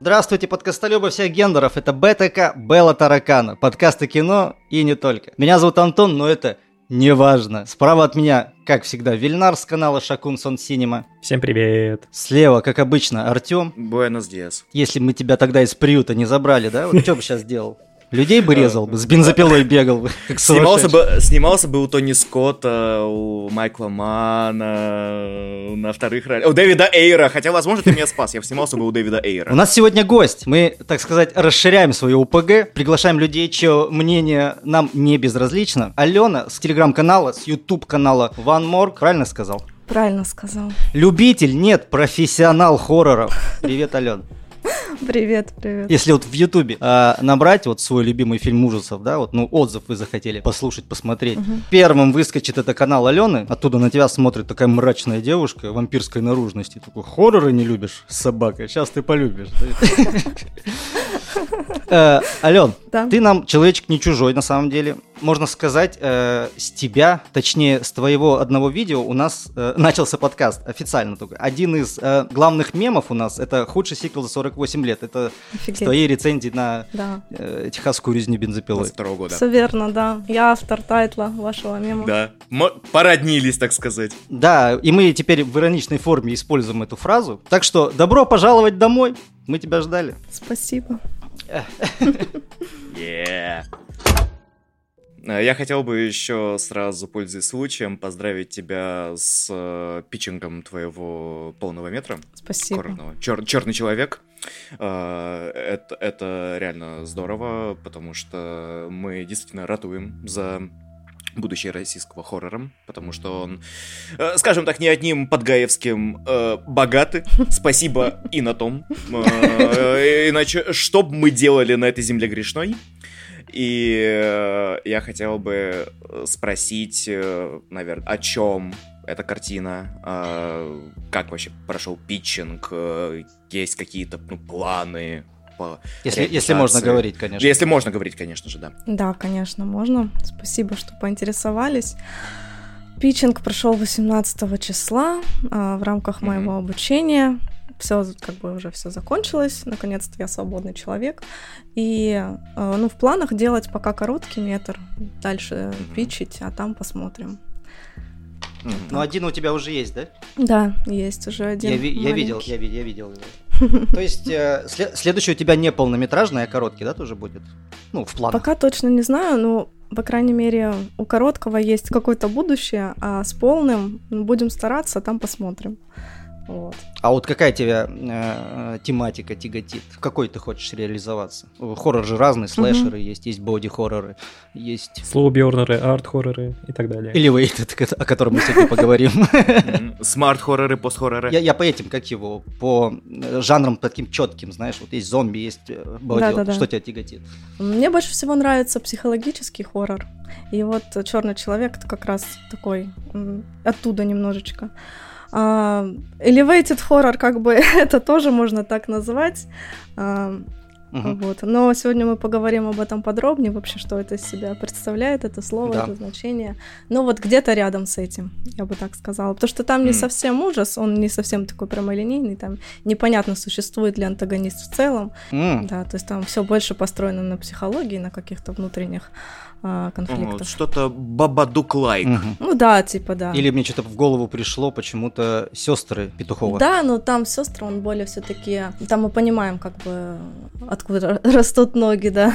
Здравствуйте, подкастолюбы всех гендеров. Это БТК Белла Таракана. Подкасты кино и не только. Меня зовут Антон, но это не важно. Справа от меня, как всегда, Вильнар с канала Шакун Сон Синема. Всем привет. Слева, как обычно, Артем. Буэнос Диас. Если мы тебя тогда из приюта не забрали, да? Вот что бы сейчас делал? Людей бы резал бы, с бензопилой бегал бы, Снимался бы, снимался бы у Тони Скотта, у Майкла Мана, на вторых ролях, у Дэвида Эйра, хотя, возможно, ты меня спас, я снимался бы у Дэвида Эйра. У нас сегодня гость, мы, так сказать, расширяем свое УПГ, приглашаем людей, чье мнение нам не безразлично. Алена с телеграм-канала, с YouTube-канала One More, правильно сказал? Правильно сказал. Любитель, нет, профессионал хорроров. Привет, Ален. Привет, привет. Если вот в Ютубе э, набрать вот свой любимый фильм ужасов, да, вот, ну, отзыв вы захотели послушать, посмотреть. Угу. Первым выскочит это канал Алены, оттуда на тебя смотрит такая мрачная девушка вампирской наружности. Такой, хорроры не любишь, собака, сейчас ты полюбишь. Э, Ален, ты нам человечек не чужой на самом деле можно сказать, э, с тебя, точнее, с твоего одного видео у нас э, начался подкаст официально только. Один из главных мемов у нас это худший сиквел за 48 лет. Это Офигеть. с твоей рецензии на да. э, техасскую резню бензопилой. второго года. Все верно, да. Я автор тайтла вашего мема. Да. М- породнились, так сказать. Да, и мы теперь в ироничной форме используем эту фразу. Так что добро пожаловать домой. Мы тебя ждали. Спасибо. Yeah. Э, я хотел бы еще сразу, пользуясь случаем, поздравить тебя с э, питчингом твоего полного метра. Спасибо. Чер- черный человек. Э, это, это реально здорово, потому что мы действительно ратуем за будущее российского хоррора, потому что он, э, скажем так, не одним подгаевским э, богаты. Спасибо и на том. Э, иначе, что бы мы делали на этой земле грешной? И э, я хотел бы спросить, э, наверное, о чем эта картина, э, как вообще прошел питчинг, э, есть какие-то ну, планы по если, если можно говорить, конечно. Если можно говорить, конечно же, да. Да, конечно, можно. Спасибо, что поинтересовались. Питчинг прошел 18 числа э, в рамках моего mm-hmm. обучения все как бы уже все закончилось, наконец-то я свободный человек. И э, ну, в планах делать пока короткий метр, дальше питчить, а там посмотрим. Mm-hmm. Ну, один у тебя уже есть, да? Да, есть уже один. Я, ви- я видел, я, ви- я видел его. То есть э, след- следующий у тебя не полнометражный, а короткий, да, тоже будет? Ну, в планах. Пока точно не знаю, но по крайней мере, у короткого есть какое-то будущее, а с полным будем стараться, там посмотрим. Вот. А вот какая тебя э, тематика тяготит? В какой ты хочешь реализоваться? Хоррор же разный, слэшеры угу. есть, есть боди-хорроры, есть... Слоубернеры, арт-хорроры и так далее. Или вейтед, о котором мы сегодня поговорим. Смарт-хорроры, пост-хорроры. Я по этим, как его, по жанрам таким четким, знаешь, вот есть зомби, есть э, боди Что тебя тяготит? Мне больше всего нравится психологический хоррор. И вот «Черный человек» это как раз такой, оттуда немножечко. Uh, elevated horror, как бы это тоже можно так назвать. Uh-huh. Вот. Но сегодня мы поговорим об этом подробнее, вообще, что это из себя представляет, это слово, да. это значение. Ну вот где-то рядом с этим, я бы так сказала. Потому что там не совсем ужас, он не совсем такой прямолинейный, там непонятно, существует ли антагонист в целом. Mm. Да, то есть там все больше построено на психологии, на каких-то внутренних а, конфликтов. что-то бабадук-лайк. Угу. Ну да, типа да. Или мне что-то в голову пришло почему-то сестры Петухова. Да, но там сестры, он более все-таки. Там мы понимаем, как бы откуда растут ноги, да.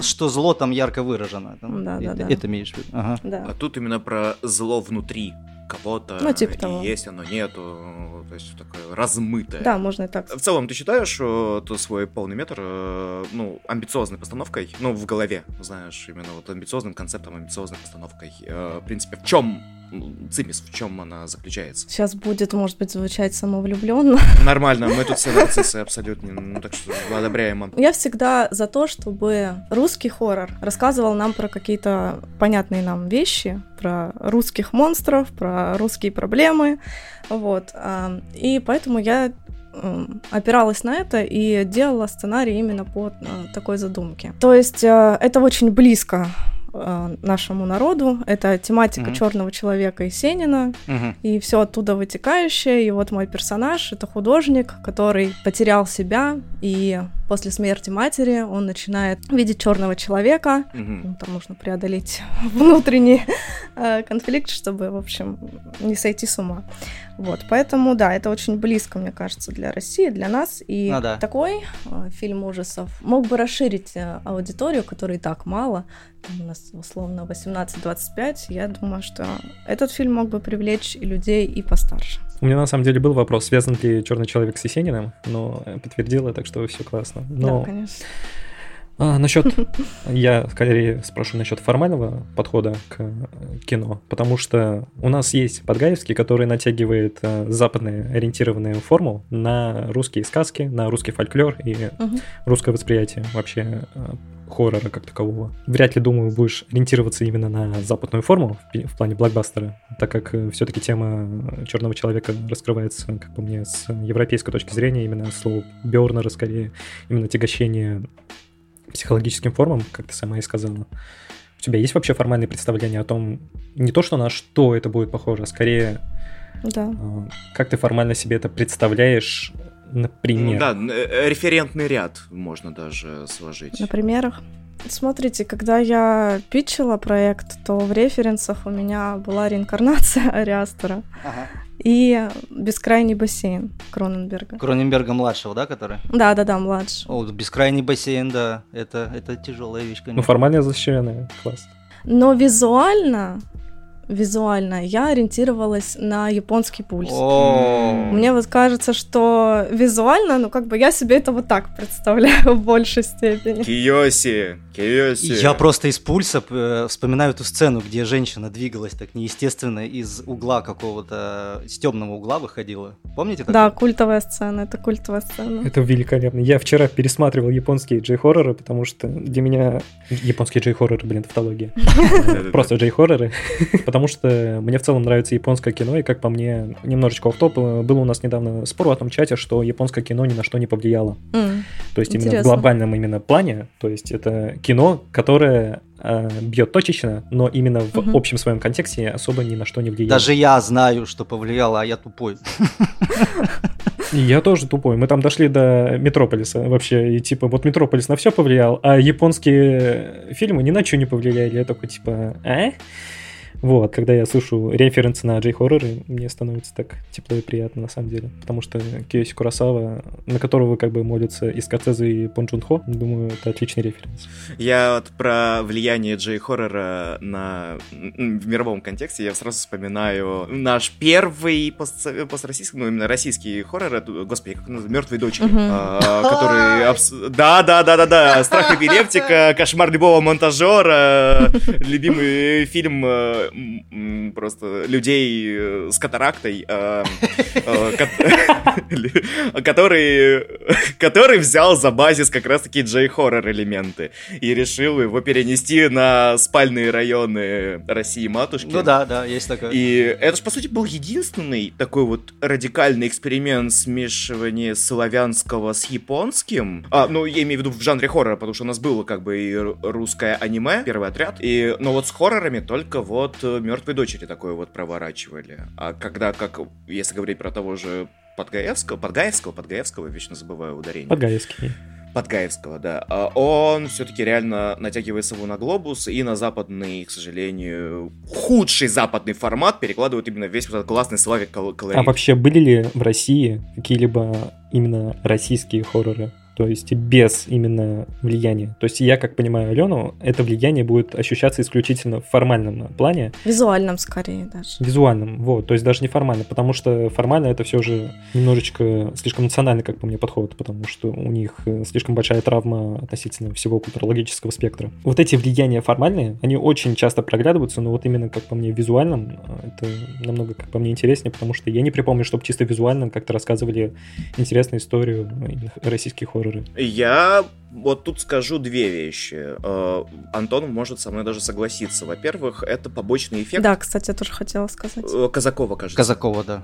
Что зло там ярко выражено. Да, да, да. Это имеешь в виду. Ага. Да. А тут именно про зло внутри кого-то ну, типа того. есть, оно нету, то есть такое размытое. Да, можно и так. В целом, ты считаешь, что свой полный метр, э, ну, амбициозной постановкой, ну, в голове, знаешь, именно вот амбициозным концептом, амбициозной постановкой, э, в принципе, в чем цимис, в чем она заключается? Сейчас будет, может быть, звучать самовлюбленно. Нормально, мы тут все нарциссы абсолютно, ну, так что одобряем. Я всегда за то, чтобы русский хоррор рассказывал нам про какие-то понятные нам вещи, про русских монстров, про русские проблемы, вот. А, и поэтому я опиралась на это и делала сценарий именно по такой задумке. То есть э, это очень близко э, нашему народу. Это тематика Мгм. черного человека Есенина Мгм. и все оттуда вытекающее. И вот мой персонаж это художник, который потерял себя, и после смерти матери он начинает видеть черного человека. Ну, там нужно преодолеть внутренний э, конфликт, чтобы, в общем, не сойти с ума. Вот, поэтому, да, это очень близко, мне кажется, для России, для нас. И Ну да. такой э, фильм ужасов мог бы расширить э, аудиторию, которой и так мало. Там у нас условно 18-25. Я думаю, что этот фильм мог бы привлечь и людей, и постарше. У меня на самом деле был вопрос, связан ли черный человек с Есениным, но подтвердила, так что все классно. Но Да, конечно. А, насчет, я скорее спрошу насчет формального подхода к э, кино, потому что у нас есть Подгаевский, который натягивает э, западную ориентированную форму на русские сказки, на русский фольклор и Мгм. русское восприятие вообще э, хоррора как такового. Вряд ли, думаю, будешь ориентироваться именно на западную форму в, в плане блокбастера, так как все-таки тема черного человека раскрывается, как по мне, с европейской точки зрения, именно слово Бернера скорее, именно тягощение психологическим формам, как ты сама и сказала. У тебя есть вообще формальное представление о том, не то, что на что это будет похоже, а скорее, Да. э, как ты формально себе это представляешь, например? Ну Да, э, референтный ряд можно даже сложить. На примерах. Смотрите, когда я питчила проект, то в референсах у меня была реинкарнация Ариастера Ага. И бескрайний бассейн Кроненберга. Кроненберга младшего, да, который? Да, да, да, младший. О, бескрайний бассейн, да. Это, это тяжелая вещь, Ну, конечно. формально защищенная, класс. Но визуально, визуально я ориентировалась на японский пульс. Мне вот кажется, что визуально, ну как бы я себе это вот так представляю в большей степени. Киоси, Киоси. Я просто из пульса э, вспоминаю эту сцену, где женщина двигалась так неестественно из угла какого-то, с темного угла выходила. Помните? Да, такое? культовая сцена, это культовая сцена. Это великолепно. Я вчера пересматривал японские джей-хорроры, потому что для меня... Японские джей-хорроры, блин, тавтология. Просто джей-хорроры. Потому что мне в целом нравится японское кино, и как по мне, немножечко в топ был у нас недавно спор в этом чате, что японское кино ни на что не повлияло. М, То есть именно в Интересно. глобальном именно плане, то есть это кино, которое э, бьет точечно, но именно в Мгм. общем своем контексте особо ни на что не влияет. Даже я знаю, что повлияло, а я тупой. Я тоже тупой. Мы там дошли до Метрополиса вообще. И типа, вот Метрополис на все повлиял, а японские фильмы ни на что не повлияли. Я такой, типа, а? Вот, когда я слышу референсы на джей-хорроры, мне становится так тепло и приятно, на самом деле. Потому что Киоси Курасава, на которого как бы молятся и Скорсезе, и Пон Джун Хо, думаю, это отличный референс. Я вот про влияние джей-хоррора на... в мировом контексте я сразу вспоминаю наш первый пост... построссийский, ну именно российский хоррор, это, господи, как он называется, «Мертвые дочери», а, который... абс- Да, да, да, да, да, «Страх эпилептика», «Кошмар любого монтажера», любимый фильм м, просто людей э, с катарактой, э, э, кот- который, который взял за базис как раз-таки джей-хоррор элементы и решил его перенести на спальные районы России матушки. Ну да, да, есть такое. И это же, по сути, был единственный такой вот радикальный эксперимент смешивания славянского с японским. А, ну, я имею в виду в жанре хоррора, потому что у нас было как бы и ру- русское аниме, первый отряд, и, но вот с хоррорами только вот «Мертвые дочери» такое вот проворачивали. А когда, как, если говорить про того же Подгаевского, Подгаевского, Подгаевского, вечно забываю ударение. Подгаевский. Подгаевского, да. А Он все-таки реально натягивает его на глобус и на западный, к сожалению, худший западный формат перекладывает именно весь вот этот классный славик кол- колорит. А вообще были ли в России какие-либо именно российские хорроры? То есть без именно влияния. То есть я, как понимаю Алену, это влияние будет ощущаться исключительно в формальном плане, Визуальном скорее даже. визуальном. Вот, то есть даже не формально, потому что формально это все же немножечко слишком национальный, как по мне, подход, потому что у них э, слишком большая травма относительно всего культурологического спектра. Вот эти влияния формальные, они очень часто проглядываются, но вот именно, как по мне, визуальном, э, это намного, как по мне, интереснее, потому что я не припомню, чтобы чисто визуально как-то рассказывали интересную историю именно российских хорроры. Я вот тут скажу две вещи. Э, Антон может со мной даже согласиться. Во-первых, это побочный эффект Да, кстати, я тоже хотела сказать. э, Казакова, кажется. Казакова, да.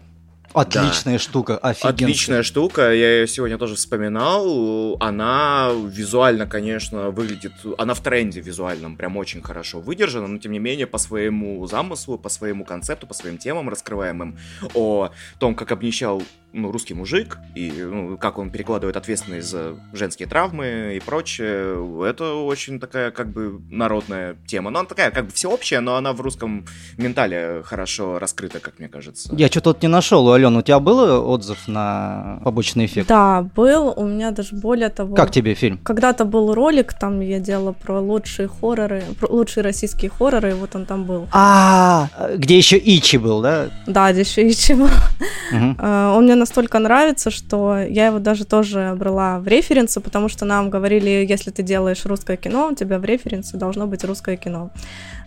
Отличная да. штука, офигенская. Отличная штука, я ее сегодня тоже вспоминал. Она визуально, конечно, выглядит... Она в тренде визуальном прям очень хорошо выдержана, но тем не менее по своему замыслу, по своему концепту, по своим темам раскрываемым, о том, как обнищал ну, русский мужик, и ну, как он перекладывает ответственность за женские травмы и прочее, это очень такая как бы народная тема. Но она такая как бы всеобщая, но она в русском ментале хорошо раскрыта, как мне кажется. Я что-то не нашел, Алена, у тебя был отзыв на побочный эффект? Да, был, у меня даже более того... Как тебе фильм? Когда-то был ролик, там я делала про лучшие хорроры, про лучшие российские хорроры, и вот он там был. А, где еще Ичи был, да? Да, где еще Ичи был. Он мне настолько нравится, что я его даже тоже брала в референсы, потому что нам говорили, если ты делаешь русское кино, у тебя в референсе должно быть русское кино.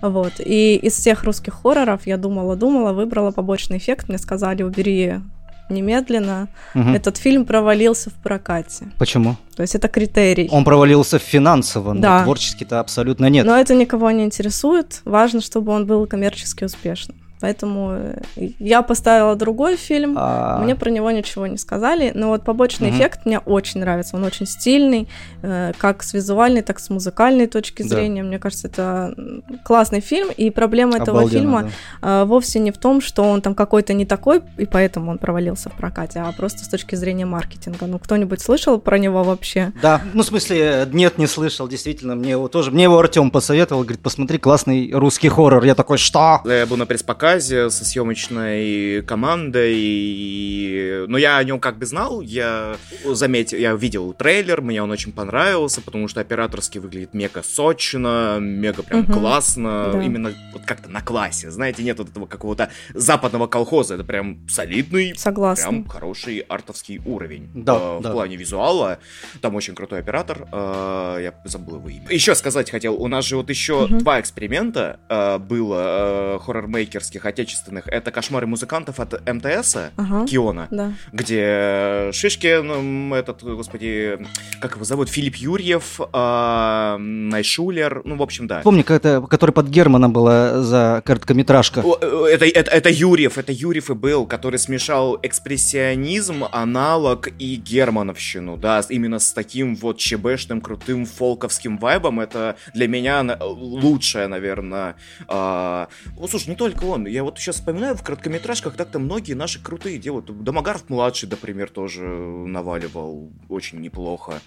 Вот. И из всех русских хорроров я думала-думала, выбрала побочный эффект. Мне сказали, убери немедленно. Угу. Этот фильм провалился в прокате. Почему? То есть это критерий. Он провалился финансово, да. но творчески-то абсолютно нет. Но это никого не интересует. Важно, чтобы он был коммерчески успешным. Поэтому э, я поставила другой фильм, а... мне про него ничего не сказали, но вот побочный угу. эффект мне очень нравится, он очень стильный, э, как с визуальной, так и с музыкальной точки зрения. Да. Мне кажется, это классный фильм, и проблема этого Обалденно, фильма да. Э, вовсе не в том, что он там какой-то не такой, и поэтому он провалился в прокате, а просто с точки зрения маркетинга. Ну, кто-нибудь слышал про него вообще? Да, ну, в смысле, нет, не слышал, действительно, мне его тоже, мне его Артем посоветовал, говорит, посмотри, классный русский хоррор. Я такой, что? Я был на пресс-показе, рассказе со съемочной командой. И... Но я о нем как бы знал, я заметил, я видел трейлер, мне он очень понравился, потому что операторски выглядит мега сочно, мега прям угу. классно, да. именно вот как-то на классе, знаете, нет вот этого какого-то западного колхоза, это прям солидный, Согласна. прям хороший артовский уровень да, э, в да. плане визуала, там очень крутой оператор, э, я забыл его имя. Еще сказать хотел, у нас же вот еще угу. два эксперимента э, было э, хоррор-мейкерских, таких отечественных, это «Кошмары музыкантов» от МТС, ага, Киона, да. где Шишкин, этот, господи, как его зовут, Филипп Юрьев, э, Найшулер, ну, в общем, да. Помню, это, который под Германа была за короткометражка. Э, это, это, это Юрьев, это Юрьев и был, который смешал экспрессионизм, аналог и германовщину, да, именно с таким вот чебешным, крутым фолковским вайбом, это для меня лучшее, наверное. Э, ну, слушай, не только он, я вот сейчас вспоминаю в короткометражках, так-то многие наши крутые делают. Домогаров младший, например, тоже наваливал очень неплохо.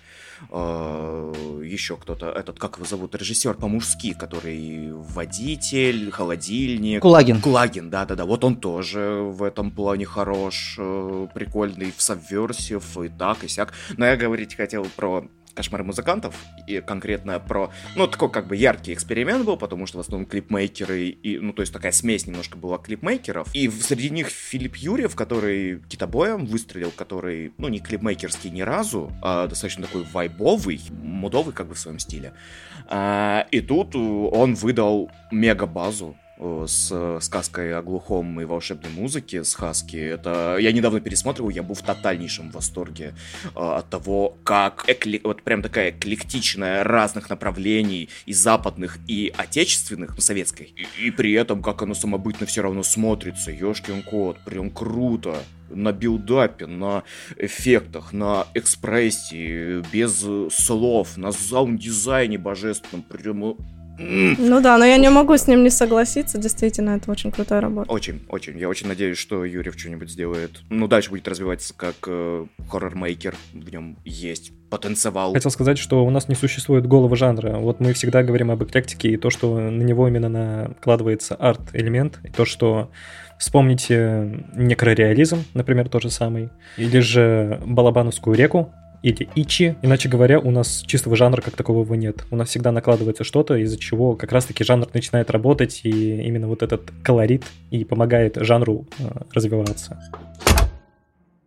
А, еще кто-то, этот, как его зовут, режиссер по-мужски, который водитель, холодильник. Кулагин. Кулагин, да-да-да. Вот он тоже в этом плане хорош, э, прикольный в сабверсив и так, и сяк. Но я говорить хотел про кошмары музыкантов, и конкретно про, ну, такой как бы яркий эксперимент был, потому что в основном клипмейкеры, и, ну, то есть такая смесь немножко была клипмейкеров, и среди них Филипп Юрьев, который китобоем выстрелил, который, ну, не клипмейкерский ни разу, а достаточно такой вайбовый, мудовый как бы в своем стиле. А, и тут он выдал мега-базу, Э, с сказкой о глухом и волшебной музыке с Хаски. Это я недавно пересматривал, я был в тотальнейшем восторге э, от того, как экли... вот прям такая эклектичная разных направлений и западных, и отечественных, ну, советской. И, и при этом, как оно самобытно все равно смотрится. Ёшкин кот, прям круто на билдапе, на эффектах, на экспрессии, без слов, на саунд-дизайне божественном. Прям ну да, но я не могу с ним не согласиться. Действительно, это очень крутая работа. Очень, очень. Я очень надеюсь, что Юрьев что-нибудь сделает. Ну, дальше будет развиваться как э, хоррор-мейкер. В нем есть потенциал. Хотел сказать, что у нас не существует голого жанра. Вот мы всегда говорим об эклектике и то, что на него именно накладывается арт-элемент, и то, что вспомните некрореализм, например, тот же самый, или же Балабановскую реку, или ичи. Иначе говоря, у нас чистого жанра как такового нет. У нас всегда накладывается что-то, из-за чего как раз-таки жанр начинает работать, и именно вот этот колорит и помогает жанру э, развиваться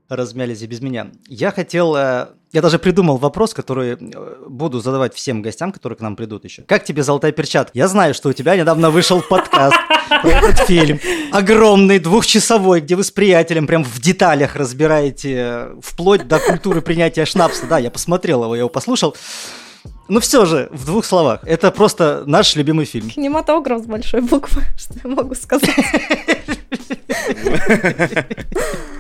размялись и без меня. Я хотел, э, я даже придумал вопрос, который э, буду задавать всем гостям, которые к нам придут еще. Как тебе «Золотая перчатка»? Я знаю, что у тебя недавно вышел подкаст про этот фильм. Огромный, двухчасовой, где вы с приятелем прям в деталях разбираете э, вплоть до культуры принятия шнапса. Да, я посмотрел его, я его послушал. Ну все же, в двух словах. Это просто наш любимый фильм. Кинематограф с большой буквы, что я могу сказать.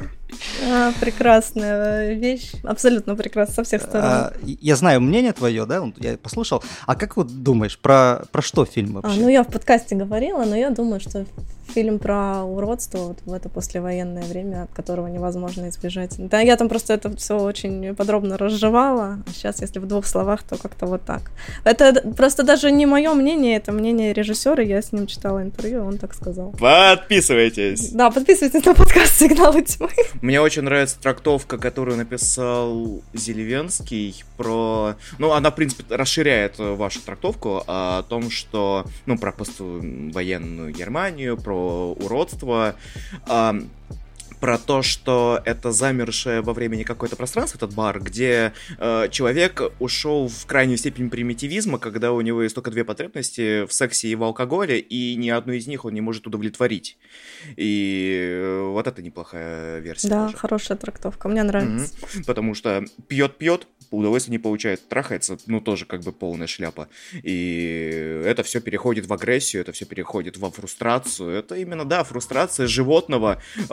А, прекрасная вещь, абсолютно прекрасна со всех сторон. А, я знаю мнение твое, да, я послушал. А как вот думаешь, про, про что фильм а, вообще? А, ну, я в подкасте говорила, но я думаю, что фильм про уродство вот в это послевоенное время, от которого невозможно избежать. Да, я там просто это все очень подробно разжевала. Сейчас, если в двух словах, то как-то вот так. Это просто даже не мое мнение, это мнение режиссера. Я с ним читала интервью, он так сказал. Подписывайтесь. Да, подписывайтесь на подкаст «Сигналы тьмы». Мне очень нравится трактовка, которую написал Зелевенский про... Ну, она, в принципе, расширяет вашу трактовку о том, что... Ну, про поствоенную Германию, про уродство про то, что это замершее во времени какое-то пространство, этот бар, где э, человек ушел в крайнюю степень примитивизма, когда у него есть только две потребности в сексе и в алкоголе, и ни одну из них он не может удовлетворить. И э, вот это неплохая версия. Да, даже. хорошая трактовка, мне нравится. Угу. Потому что пьет-пьет, удовольствия не получает, трахается, ну тоже как бы полная шляпа. И это все переходит в агрессию, это все переходит во фрустрацию. Это именно, да, фрустрация животного э,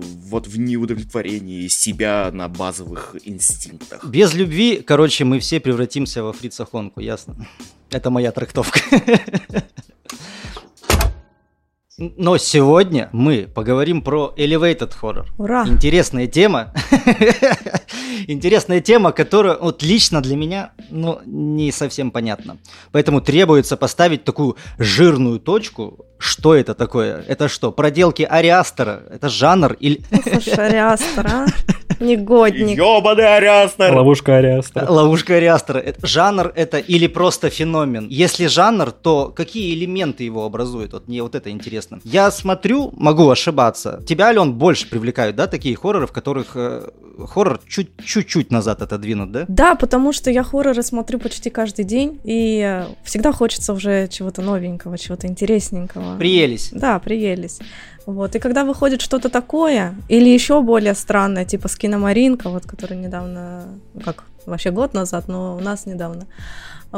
вот в неудовлетворении себя на базовых инстинктах. Без любви, короче, мы все превратимся во фрицахонку, ясно? Это моя трактовка. Но сегодня мы поговорим про Elevated Horror. Ура! Интересная тема. Интересная тема, которая вот лично для меня ну, не совсем понятна. Поэтому требуется поставить такую жирную точку. Что это такое? Это что, проделки Ариастера? Это жанр или... Слушай, Ариастер, а? Негодник. Ёбаный Ариастер! Ловушка Ариастера. Ловушка Ариастера. Это, жанр это или просто феномен? Если жанр, то какие элементы его образуют? Вот мне вот это интересно. Я смотрю, могу ошибаться. Тебя, Ален, больше привлекают, да, такие хорроры, в которых э, хоррор чуть-чуть назад отодвинут, да? Да, потому что я хорроры смотрю почти каждый день, и всегда хочется уже чего-то новенького, чего-то интересненького. Приелись. Да, приелись. Вот. И когда выходит что-то такое, или еще более странное, типа скиномаринка, вот, который недавно, ну, как вообще год назад, но у нас недавно,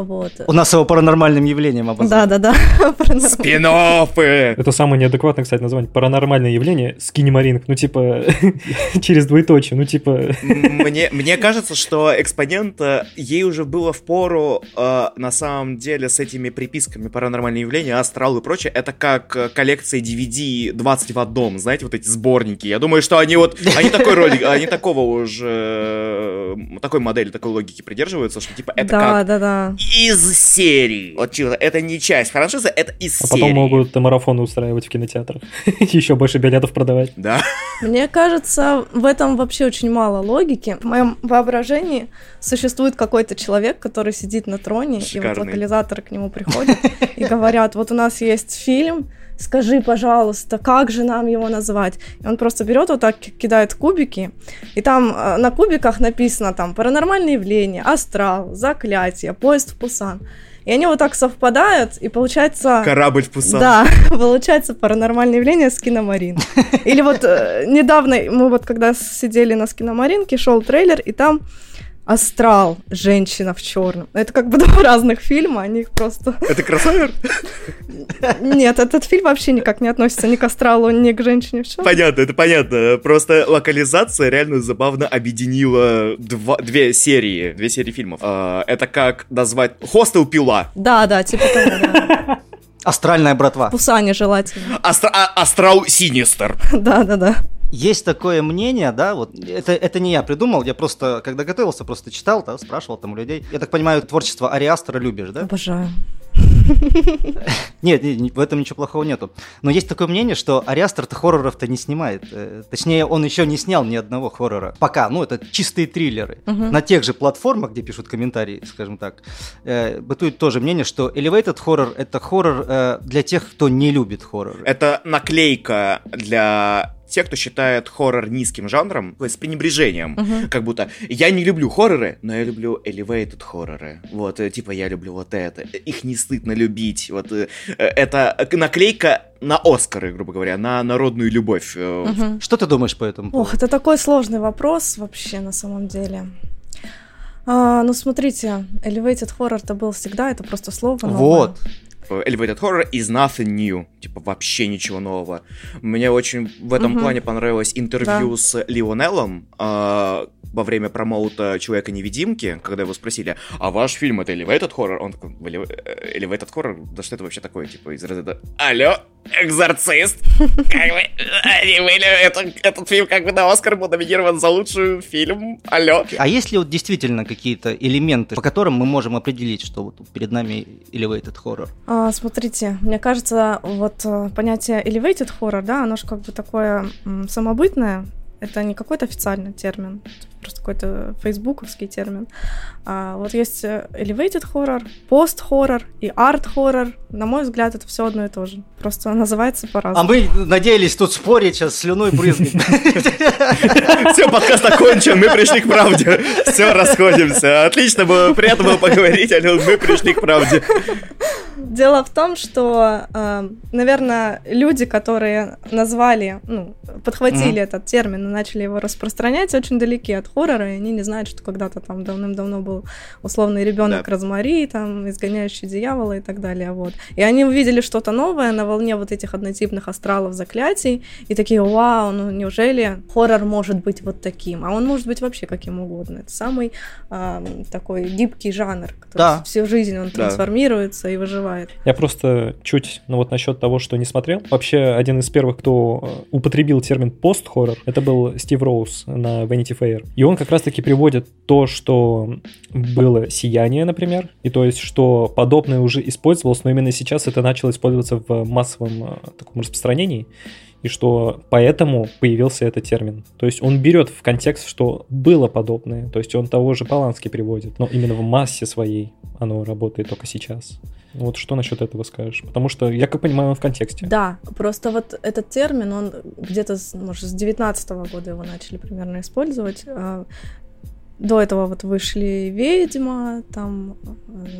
вот. У нас его паранормальным явлением обозвали. Да, да, да. спин Это самое неадекватное, кстати, название. Паранормальное явление скинемаринг. Ну, типа, через двоеточие. Ну, типа... Мне, мне кажется, что экспонент, ей уже было в пору, э, на самом деле, с этими приписками паранормальные явления, астрал и прочее. Это как коллекция DVD 20 в одном, знаете, вот эти сборники. Я думаю, что они вот, они такой роли, они такого уже, такой модели, такой логики придерживаются, что типа это да, как... Да, да, да из серии. Вот чего это не часть франшизы, это из а серии. А потом могут марафоны устраивать в кинотеатрах. Еще больше билетов продавать. Да. Мне кажется, в этом вообще очень мало логики. В моем воображении существует какой-то человек, который сидит на троне, Шикарный. и вот локализаторы к нему приходят и говорят, вот у нас есть фильм, скажи, пожалуйста, как же нам его назвать? И он просто берет вот так, кидает кубики, и там э, на кубиках написано там паранормальные явления, астрал, заклятие, поезд в Пусан. И они вот так совпадают, и получается... Корабль в Пусан. Да, получается паранормальное явление с киномарин. Или вот э, недавно мы вот когда сидели на скиномаринке, шел трейлер, и там Астрал, женщина в черном. Это как бы два разных фильма, они их просто... Это кроссовер? Нет, этот фильм вообще никак не относится ни к Астралу, ни к женщине в черном. Понятно, это понятно. Просто локализация реально забавно объединила два, две серии, две серии фильмов. А, это как назвать «Хостел пила». Да, да, типа того, да. Астральная братва. Пусане желательно. Астра- а- астрал Синистер. Да, да, да. Есть такое мнение, да, вот это, это не я придумал, я просто, когда готовился, просто читал, да, спрашивал там у людей. Я так понимаю, творчество Ариастера любишь, да? Обожаю. Нет, в этом ничего плохого нету. Но есть такое мнение, что Ариастер-то хорроров-то не снимает. Э, точнее, он еще не снял ни одного хоррора. Пока, ну, это чистые триллеры. На тех же платформах, где пишут комментарии, скажем так, э, бытует тоже мнение, что Elevated хоррор — это хоррор э, для тех, кто не любит хоррор. Это наклейка для те, кто считает хоррор низким жанром, то есть с пренебрежением, uh-huh. как будто я не люблю хорроры, но я люблю elevated хорроры. Вот, э, типа я люблю вот это. Их не стыдно любить. Вот э, это наклейка на Оскары, грубо говоря, на народную любовь. Uh-huh. Что ты думаешь по этому? Ох, это такой сложный вопрос вообще на самом деле. А, ну, смотрите, elevated horror это был всегда, это просто слово. Новое. Вот. Elevated Horror is nothing new. Типа, вообще ничего нового. Мне очень в этом угу. плане понравилось интервью да. с Лионеллом, э, во время промоута Человека-невидимки, когда его спросили, а ваш фильм это Elevated Horror? Он такой, Elevated Horror? Да что это вообще такое? Типа из разряда, алло, экзорцист? Как вы, это, этот фильм как бы на Оскар был номинирован за лучший фильм, алло. А есть ли вот действительно какие-то элементы, по которым мы можем определить, что вот перед нами Elevated Horror? А, смотрите, мне кажется, вот э, понятие Elevated Horror, да, оно же как бы такое самобытное, это не какой-то официальный термин, просто какой-то фейсбуковский термин. А, вот есть э, elevated horror, post-horrор и art-horror. На мой взгляд, это все одно и то же. Просто называется по-разному. А мы надеялись тут спорить, сейчас слюной брызгать. Все, подкаст окончен, мы пришли к правде. Все, расходимся. Отлично было, приятно было поговорить, а мы пришли к правде. Дело в том, что, э, наверное, люди, которые назвали, ну, подхватили этот термин начали его распространять, очень далеки от хоррора, и они не знают, что когда-то там давным-давно был условный ребенок да. Розмари, там, изгоняющий дьявола и так далее, вот. И они увидели что-то новое на волне вот этих однотипных астралов заклятий, и такие, вау, ну неужели хоррор может быть вот таким? А он может быть вообще каким угодно. Это самый э, такой гибкий жанр, который да. всю жизнь он трансформируется да. и выживает. Я просто чуть, ну вот насчет того, что не смотрел. Вообще, один из первых, кто э, употребил термин пост-хоррор, это был Стив Роуз на Vanity Fair. И он как раз-таки приводит то, что было «Сияние», например, и то есть, что подобное уже использовалось, но именно сейчас это начало использоваться в массовом э, таком распространении, и что поэтому появился этот термин. То есть он берет в контекст, что было подобное, то есть он того же Полански приводит, но именно в массе своей оно работает только сейчас. Вот что насчет этого скажешь? Потому что, я как понимаю, он в контексте. Да, просто вот этот термин, он где-то, может, с 19 -го года его начали примерно использовать. А, до этого вот вышли «Ведьма», там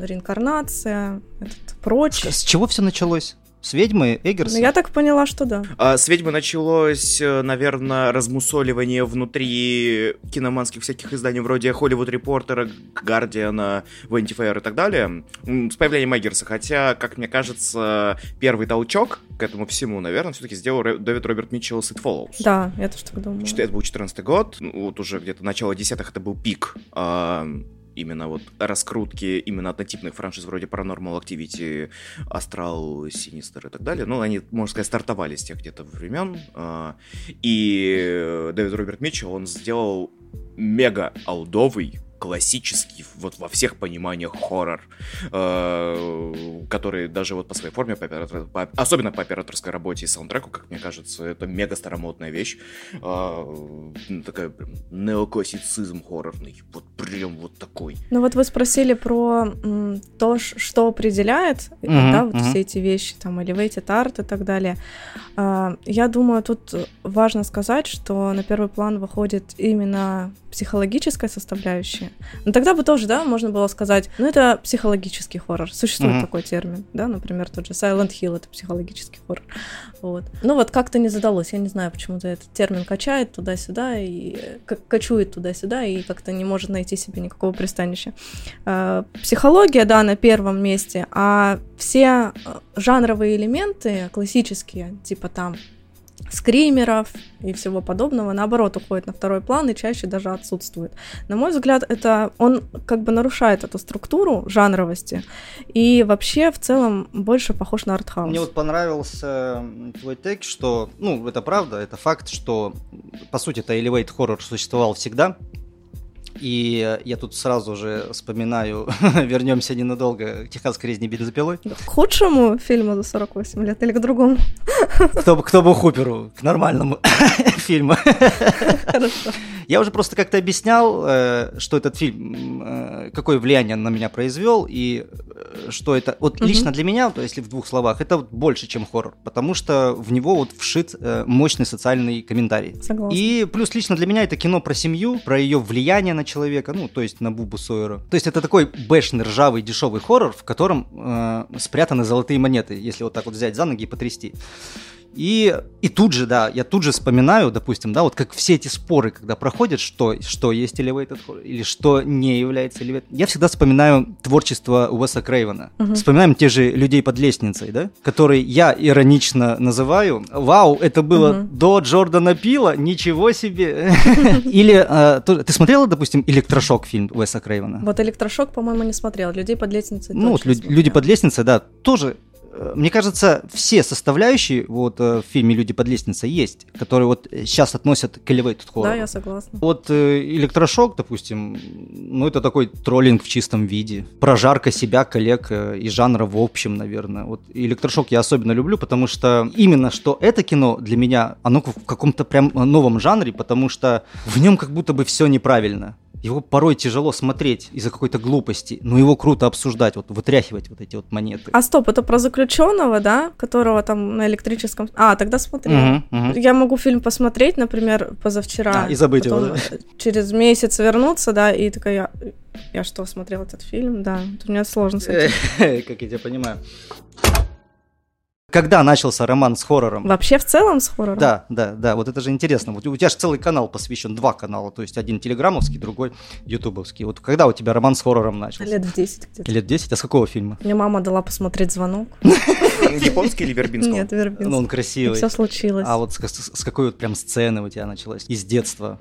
«Реинкарнация», этот прочь. С чего все началось? С ведьмы Эггерса? Ну, я так поняла, что да. А, с ведьмы началось, э, наверное, размусоливание внутри киноманских всяких изданий, вроде Hollywood Reporter, Guardian, Vanity Fair и так далее, с появлением Эггерса. Хотя, как мне кажется, первый толчок к этому всему, наверное, все-таки сделал Дэвид Роберт Митчелл с It Follows. Да, я тоже так думаю. Это был 14 год, ну, вот уже где-то начало десятых это был пик а, именно вот раскрутки именно однотипных франшиз вроде Paranormal Activity, Astral, Sinister и так далее. Ну, они, можно сказать, стартовали с тех где-то времен. А, и Дэвид Роберт Митчелл, он сделал мега алдовый классический, вот во всех пониманиях хоррор, э, который даже вот по своей форме, по оператор, по, особенно по операторской работе и саундтреку, как мне кажется, это мега старомодная вещь, э, такая прям неоклассицизм хоррорный, вот прям вот такой. Ну вот вы спросили про м, то, что определяет, mm-hmm, да, вот mm-hmm. все эти вещи, там, elevated art и так далее. Э, я думаю, тут важно сказать, что на первый план выходит именно психологическая составляющая. Но тогда бы тоже, да, можно было сказать, ну это психологический хоррор. Существует mm-hmm. такой термин, да, например, тот же Silent Hill это психологический хоррор. Вот. Ну вот как-то не задалось, я не знаю, почему-то этот термин качает туда-сюда и качует туда-сюда и как-то не может найти себе никакого пристанища. А, психология, да, на первом месте, а все э, жанровые элементы классические, типа там скримеров и всего подобного, наоборот, уходит на второй план и чаще даже отсутствует. На мой взгляд, это он как бы нарушает эту структуру жанровости и вообще в целом больше похож на артхаус. Мне вот понравился твой текст, что, ну, это правда, это факт, что, по сути, это Elevate Horror существовал всегда, и я тут сразу же вспоминаю, вернемся ненадолго, к «Техасской резни бензопилой». К худшему фильму за 48 лет или к другому? Кто, кто бы Хуперу, к нормальному фильму. Хорошо. Я уже просто как-то объяснял, э, что этот фильм, э, какое влияние на меня произвел, и э, что это... Вот угу. лично для меня, то если в двух словах, это вот больше, чем хоррор, потому что в него вот вшит мощный социальный комментарий. Согласна. И плюс лично для меня это кино про семью, про ее влияние на человека, ну, то есть на Бубу Сойера. То есть это такой бэшный, ржавый, дешевый хоррор, в котором э, спрятаны золотые монеты, если вот так вот взять за ноги и потрясти. И, и тут же, да, я тут же вспоминаю, допустим, да, вот как все эти споры, когда проходят, что, что есть elevated horror или что не является elevated. Я всегда вспоминаю творчество Уэса Крейвена. Угу. Вспоминаем те же «Людей под лестницей», да, которые я иронично называю. Вау, это было угу. до Джордана Пила, ничего себе. Или э, ты смотрела, допустим, «Электрошок» фильм Уэса Крейвена? Вот «Электрошок», по-моему, не смотрела. «Людей под лестницей» Ну, «Люди под лестницей», да, тоже мне кажется, все составляющие вот э, в фильме «Люди под лестницей» есть, которые вот сейчас относят к elevated horror. Да, я согласна. Вот э, электрошок, допустим, ну это такой троллинг в чистом виде, прожарка себя, коллег и жанра в общем, наверное. Вот электрошок я особенно люблю, потому что именно что это кино для меня, оно в каком-то прям новом жанре, потому что в нем как будто бы все неправильно его порой тяжело смотреть из-за какой-то глупости, но его круто обсуждать, вот вытряхивать вот эти вот монеты. А стоп, это про заключенного, да, которого там на электрическом... А, тогда смотри. Угу, угу. Я могу фильм посмотреть, например, позавчера. А, и забыть его, да? Через месяц вернуться, да, и такая, я, я что, смотрел этот фильм? Да, у меня сложно с этим. Как я тебя понимаю. Когда начался роман с хоррором? Вообще в целом с хоррором? Да, да, да. Вот это же интересно. Вот у тебя же целый канал посвящен, два канала. То есть один телеграммовский, другой ютубовский. Вот когда у тебя роман с хоррором начался? Лет в 10 где-то. Лет 10? А с какого фильма? Мне мама дала посмотреть «Звонок». Японский или Вербинский? Нет, Вербинский. Ну, он красивый. Все случилось. А вот с какой вот прям сцены у тебя началась? Из детства?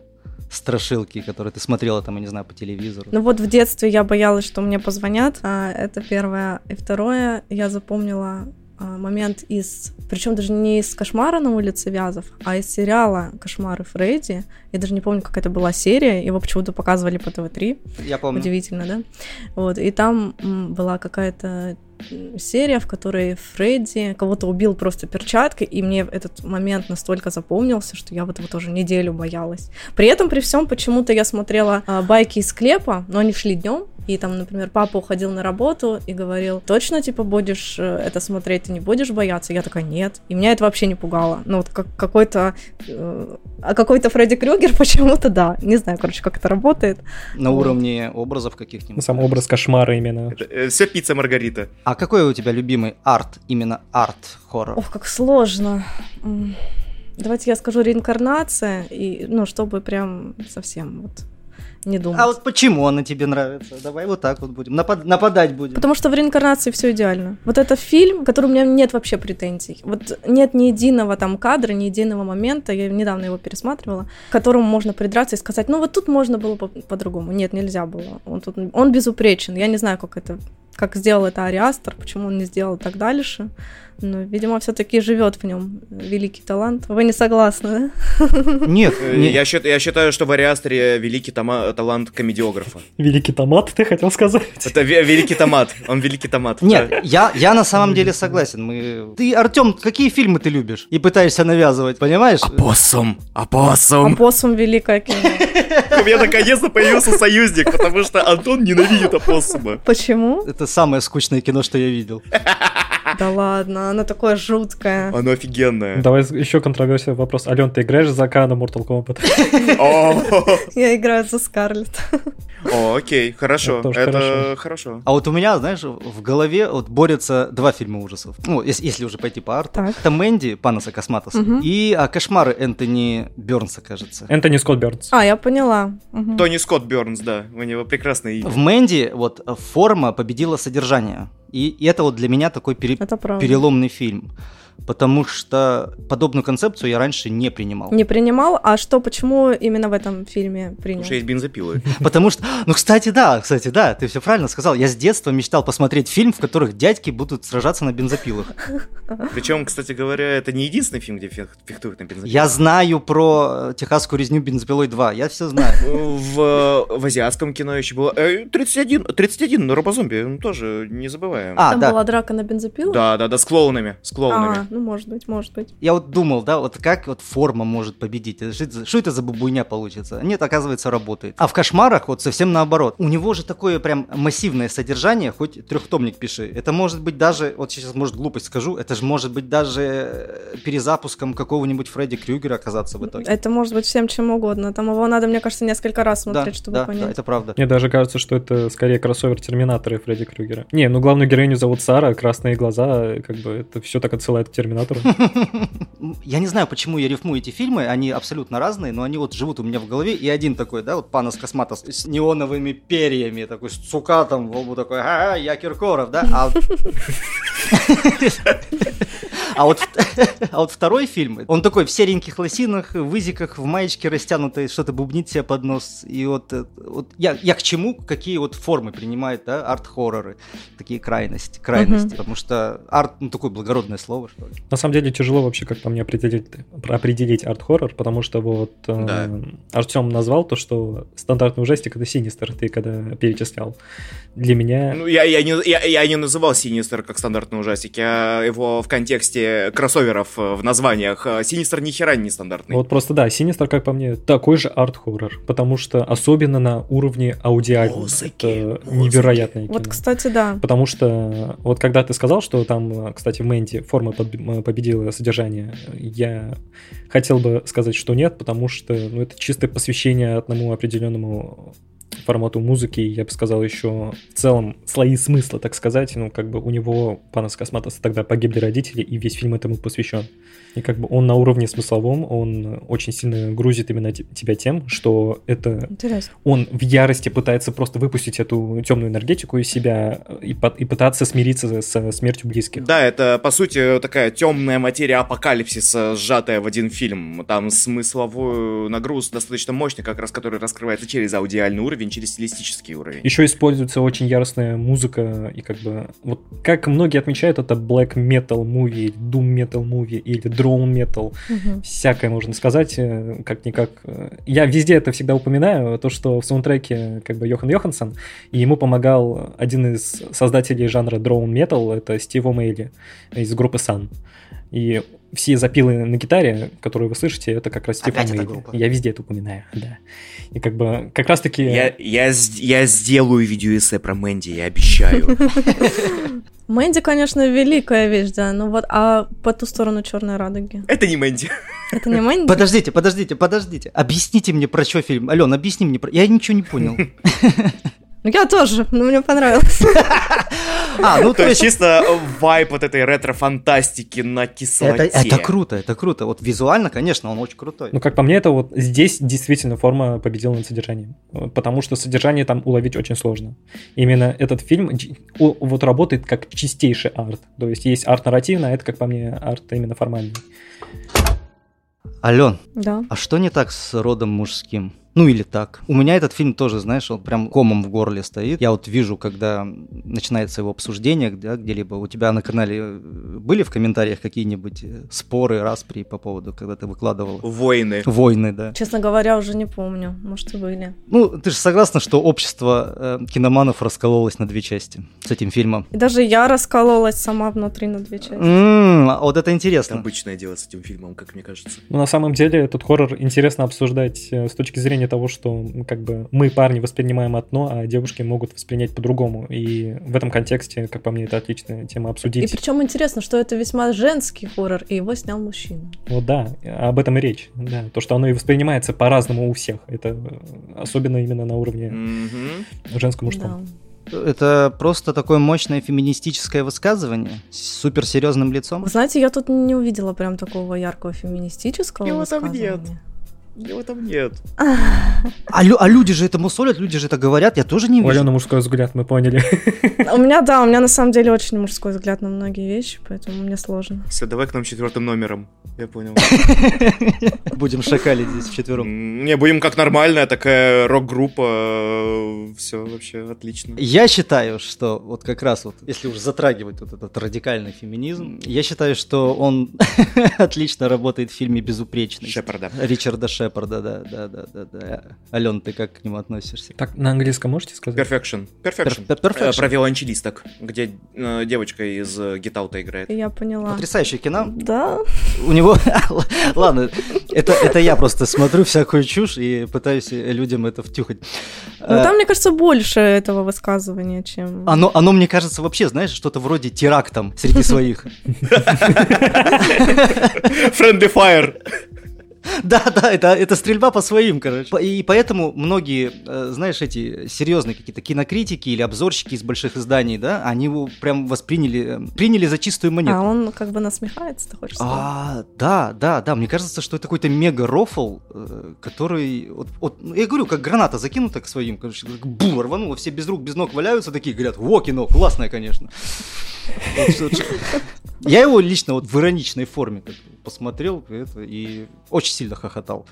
страшилки, которые ты смотрела там, я не знаю, по телевизору? Ну вот в детстве я боялась, что мне позвонят, а это первое. И второе, я запомнила момент из, причем даже не из «Кошмара на улице Вязов», а из сериала «Кошмары Фредди». Я даже не помню, как это была серия, его почему-то показывали по ТВ-3. Я помню. Удивительно, да? Вот, и там была какая-то серия, в которой Фредди кого-то убил просто перчаткой, и мне этот момент настолько запомнился, что я вот его тоже неделю боялась. При этом, при всем, почему-то я смотрела а, байки из склепа, но они шли днем, и там, например, папа уходил на работу и говорил, точно, типа, будешь э, это смотреть, ты не будешь бояться? Я такая, нет. И меня это вообще не пугало. Ну, вот как какой-то... Э, а какой-то Фредди Крюгер почему-то, да. Не знаю, короче, как это работает. На вот. уровне образов каких-нибудь? Сам образ кошмара именно. Это, э, все пицца Маргарита. А какой у тебя любимый арт, именно арт-хоррор? Ох, как сложно. Давайте я скажу реинкарнация, и, ну, чтобы прям совсем вот не думать. А вот почему она тебе нравится? Давай вот так вот будем. Напад- нападать будем. Потому что в реинкарнации все идеально. Вот это фильм, в котором у меня нет вообще претензий. Вот нет ни единого там кадра, ни единого момента, я недавно его пересматривала, к которому можно придраться и сказать, ну вот тут можно было по- по-другому. Нет, нельзя было. Он тут, он безупречен. Я не знаю, как это, как сделал это Ариастер, почему он не сделал так дальше. Но, видимо, все-таки живет в нем великий талант. Вы не согласны, да? Нет. Э, нет. Я, считаю, я считаю, что в Ариастере великий тома- талант комедиографа. Великий томат, ты хотел сказать? Это великий томат. Он великий томат. Нет, я, я на самом деле согласен. Мы... Ты, Артем, какие фильмы ты любишь? И пытаешься навязывать, понимаешь? Апоссум. Апоссум. Апоссум великое кино. У меня наконец-то появился союзник, потому что Антон ненавидит опоссума. Почему? Это самое скучное кино, что я видел. Да ладно, оно такое жуткое. Оно офигенное. Давай еще контроверсия вопрос. Ален, ты играешь за Кана Mortal Kombat? Я играю за Скарлетт. О, окей, хорошо. Это хорошо. А вот у меня, знаешь, в голове вот борются два фильма ужасов. Ну, если уже пойти по арту. Это Мэнди Панаса Косматоса и а, Кошмары Энтони Бернса, кажется. Энтони Скотт Бернс. А, я поняла. Тони Скотт Бернс, да. У него прекрасное имя. В Мэнди вот форма победила содержание. И это вот для меня такой пере... переломный фильм потому что подобную концепцию я раньше не принимал. Не принимал? А что, почему именно в этом фильме принял? Потому что есть бензопилы. Потому что, ну, кстати, да, кстати, да, ты все правильно сказал. Я с детства мечтал посмотреть фильм, в которых дядьки будут сражаться на бензопилах. Причем, кстати говоря, это не единственный фильм, где фехтуют на бензопилах. Я знаю про техасскую резню бензопилой 2, я все знаю. В, в азиатском кино еще было 31, 31 на робозомби, тоже не забываем. А, Там да. была драка на бензопилах? Да, да, да, с клоунами, с клоунами. А, ну, может быть, может быть. Я вот думал, да, вот как вот форма может победить? Что это за бабуйня получится? Нет, оказывается, работает. А в кошмарах вот совсем наоборот. У него же такое прям массивное содержание, хоть трехтомник пиши. Это может быть даже, вот сейчас, может, глупость скажу, это же может быть даже э, перезапуском какого-нибудь Фредди Крюгера оказаться в итоге. Это может быть всем чем угодно. Там его надо, мне кажется, несколько раз смотреть, да, чтобы да, понять. Да, это правда. Мне даже кажется, что это скорее кроссовер Терминатора и Фредди Крюгера. Не, ну главную героиню зовут Сара, красные глаза, как бы это все так отсылает к Терминатору. Я не знаю, почему я рифмую эти фильмы, они абсолютно разные, но они вот живут у меня в голове, и один такой, да, вот Панос Косматос с неоновыми перьями, такой с цукатом в лбу такой, ага, я Киркоров, да, а а вот, а вот второй фильм, он такой в сереньких лосинах, в изиках, в маечке растянутой, что-то бубнит себе под нос. И вот, э, вот я, я к чему, какие вот формы принимают, да, арт-хорроры, такие крайности, крайности, uh-huh. потому что арт, ну, такое благородное слово, что ли. На самом деле тяжело вообще, как по мне, определить, определить арт-хоррор, потому что вот э, да. Артем назвал то, что стандартный ужастик — это Синистер, ты когда перечислял. Для меня... Ну, я, я, не, я, я не называл Синистер как стандартный ужастик, я его в контексте кроссоверов э, в названиях. Синистер ни хера не стандартный. Вот просто да, Синистер, как по мне, такой же арт-хоррор, потому что особенно на уровне аудиального. Это невероятное кино. Вот, кстати, да. Потому что вот когда ты сказал, что там, кстати, в Мэнди форма победила содержание, я хотел бы сказать, что нет, потому что ну, это чистое посвящение одному определенному формату музыки, я бы сказал, еще в целом слои смысла, так сказать. Ну, как бы у него, Панас Косматоса, тогда погибли родители, и весь фильм этому посвящен. И как бы он на уровне смысловом, он очень сильно грузит именно тебя тем, что это... Интересно. Он в ярости пытается просто выпустить эту темную энергетику из себя и, и пытаться смириться со смертью близких. Да, это, по сути, такая темная материя апокалипсиса, сжатая в один фильм. Там смысловой нагруз достаточно мощный, как раз который раскрывается через аудиальный уровень, через стилистический уровень. Еще используется очень яростная музыка, и как бы... Вот как многие отмечают, это black metal movie, doom metal movie или drone metal, угу. всякое можно сказать, э, как-никак. Я везде это всегда упоминаю, то, что в саундтреке как бы Йохан Йоханссон, и ему помогал один из создателей жанра drone metal, это Стив О'Мейли из группы Sun. И все запилы на гитаре, которые вы слышите, это как раз Стив О'Мейли. Я везде это упоминаю, да. И как бы как раз таки... Я, я, я сделаю видеоэссе про Мэнди, я обещаю. Мэнди, конечно, великая вещь, да, но вот, а по ту сторону черной радуги? Это не Мэнди. Это не Мэнди? Подождите, подождите, подождите. Объясните мне, про что фильм. Ален, объясни мне. Про... Я ничего не понял. Ну, я тоже, но мне понравилось. А, ну то есть чисто вайп вот этой ретро-фантастики на кислоте. Это, это круто, это круто. Вот визуально, конечно, он очень крутой. Ну, как по мне, это вот здесь действительно форма победила над содержанием. Потому что содержание там уловить очень сложно. Именно этот фильм вот работает как чистейший арт. То есть есть арт нарративный, а это, как по мне, арт именно формальный. Ален, да. а что не так с родом мужским? Ну или так. У меня этот фильм тоже, знаешь, он прям комом в горле стоит. Я вот вижу, когда начинается его обсуждение да, где-либо, у тебя на канале э, были в комментариях какие-нибудь э, споры, распри по поводу, когда ты выкладывал? Войны. Войны, да. Честно говоря, уже не помню. Может, и были. Ну, ты же согласна, что общество э, киноманов раскололось на две части с этим фильмом? И даже я раскололась сама внутри на две части. Mm, вот это интересно. Это обычное дело с этим фильмом, как мне кажется. Ну, на самом деле, этот хоррор интересно обсуждать э, с точки зрения зрения того, что как бы мы, парни, воспринимаем одно, а девушки могут воспринять по-другому. И в этом контексте, как по мне, это отличная тема обсудить. И причем интересно, что это весьма женский хоррор, и его снял мужчина. Вот да, об этом и речь. Да, то, что оно и воспринимается по-разному у всех. Это особенно именно на уровне mm-hmm. женско-мужском. Да. Это просто такое мощное феминистическое высказывание с суперсерьезным лицом. Вы знаете, я тут не увидела прям такого яркого феминистического Его высказывания. Там нет. Его там нет. А, лю- а люди же этому солят, люди же это говорят, я тоже не вижу. У Алены мужской взгляд, мы поняли. У меня, да, у меня на самом деле очень мужской взгляд на многие вещи, поэтому мне сложно. Все, давай к нам четвертым номером. Я понял. Будем шакалить здесь вчетвером. Не, будем как нормальная такая рок-группа. Все вообще отлично. Я считаю, что вот как раз вот, если уж затрагивать вот этот радикальный феминизм, я считаю, что он отлично работает в фильме «Безупречный». Шепарда. Ричарда Шепарда Шепарда, да, да, да, да, да. Ален, ты как к нему относишься? Так, на английском можете сказать? Perfection. Perfection. Per- perfection. Э, про виолончелисток, где э, девочка из Get Out играет. Я поняла. Потрясающее кино. Да. У него... Ладно, это, это я просто смотрю всякую чушь и пытаюсь людям это втюхать. Ну, там, мне кажется, больше этого высказывания, чем... Оно, оно мне кажется, вообще, знаешь, что-то вроде терактом среди своих. Friendly Fire. Да, да, это, это стрельба по своим, короче. И поэтому многие, э, знаешь, эти серьезные какие-то кинокритики или обзорщики из больших изданий, да, они его прям восприняли, э, приняли за чистую монету. А он как бы насмехается, ты хочешь сказать? А, да, да, да. Мне кажется, что это какой-то мега-рофл, э, который... Вот, вот, ну, я говорю, как граната закинута к своим, короче, бум, рвануло, все без рук, без ног валяются, такие говорят, во, кино, классное, конечно. Я его лично вот в ироничной форме посмотрел это, и очень сильно хохотал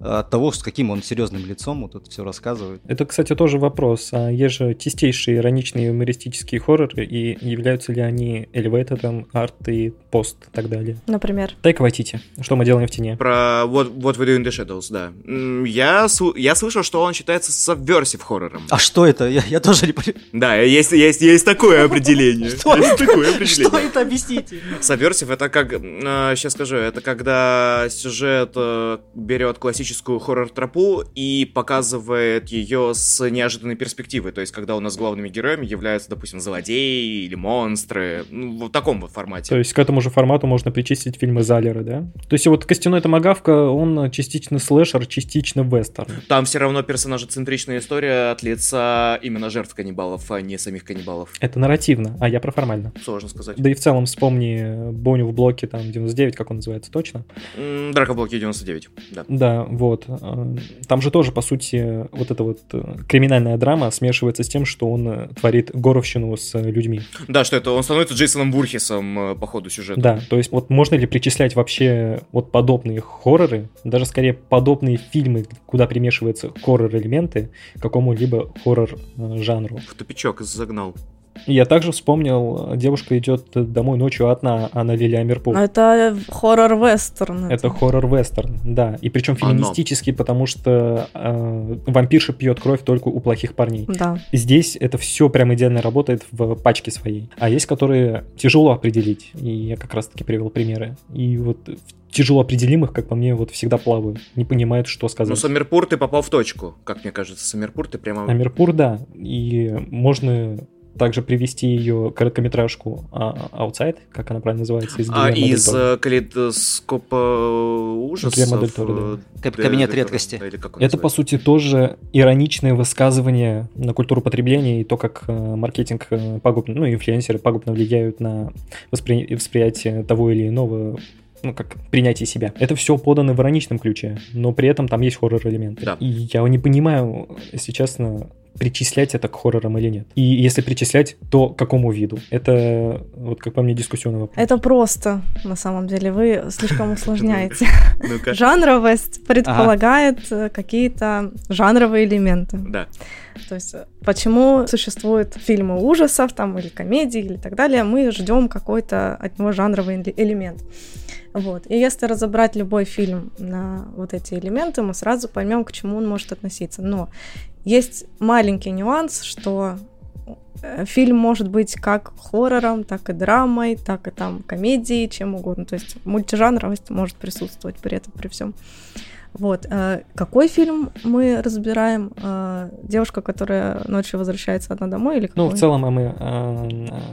от того, с каким он серьезным лицом вот это все рассказывает. Это, кстати, тоже вопрос. А есть же чистейшие ироничные юмористические хорроры, и являются ли они элевейтедом, арт и пост и так далее? Например? Тайка Вайтити. Что мы делаем в тени? Про вот What We Do in the Shadows, да. Я, я слышал, что он считается subversive хоррором. А что это? Я, я тоже не понимаю. Да, есть, есть, есть такое определение. Что Что это? Объясните. Subversive это как, сейчас а, скажу, это когда сюжет э, берет классический классическую хоррор-тропу и показывает ее с неожиданной перспективы. То есть, когда у нас главными героями являются, допустим, злодеи или монстры. Ну, в таком вот формате. То есть, к этому же формату можно причислить фильмы Залера, да? То есть, вот «Костяной томагавка», он частично слэшер, частично вестерн. Там все равно персонажецентричная история от лица именно жертв каннибалов, а не самих каннибалов. Это нарративно, а я про формально. Сложно сказать. Да и в целом вспомни Боню в блоке, там, 99, как он называется, точно? Драка в блоке 99, да. Да, вот. Э, там же тоже, по сути, вот эта вот э, криминальная драма смешивается с тем, что он э, творит горовщину с людьми. Да, что это он становится Джейсоном Бурхисом по ходу сюжета. Да, то есть вот можно ли причислять вообще вот подобные хорроры, даже скорее подобные фильмы, куда примешиваются хоррор-элементы, к какому-либо хоррор-жанру? В тупичок загнал. Я также вспомнил, девушка идет домой ночью одна, Анна Лилия Амирпур. Это хоррор-вестерн. Это, это хоррор-вестерн, да. И причем феминистический, Оно. потому что э, вампирша пьет кровь только у плохих парней. Да. Здесь это все прям идеально работает в пачке своей. А есть, которые тяжело определить. И я как раз-таки привел примеры. И вот тяжело определимых, как по мне, вот всегда плавают, не понимают, что сказать. Ну, Самирпур ты попал в точку, как мне кажется. Самирпур ты прямо... Амирпур, да. И можно также привести ее короткометражку а, Outside, как она правильно называется, из А, из э, калейдоскопа ужасов? Э, Кабинет редкости. Это, по сути, тоже ироничное высказывание на культуру потребления и то, как э, маркетинг пагубно, ну, инфлюенсеры пагубно влияют на воспри... восприятие того или иного ну, как принятие себя. Это все подано в ироничном ключе, но при этом там есть хоррор-элементы. Да. И я не понимаю, если честно, причислять это к хоррорам или нет. И если причислять, то к какому виду? Это, вот как по мне, дискуссионный вопрос. Это просто, на самом деле. Вы слишком усложняете. Жанровость предполагает э, какие-то жанровые элементы. Да. То есть э, почему существуют фильмы ужасов там или комедии или так далее, мы ждем какой-то от него жанровый элемент. Вот. И если разобрать любой фильм на вот эти элементы, мы сразу поймем, к чему он может относиться. Но есть маленький нюанс, что э, фильм может быть как хоррором, так и драмой, так и там комедией, чем угодно. То есть мультижанровость может присутствовать при этом, при всем. Вот. Э, какой фильм мы разбираем? Э, девушка, которая ночью возвращается одна домой или какой? Ну, в целом мы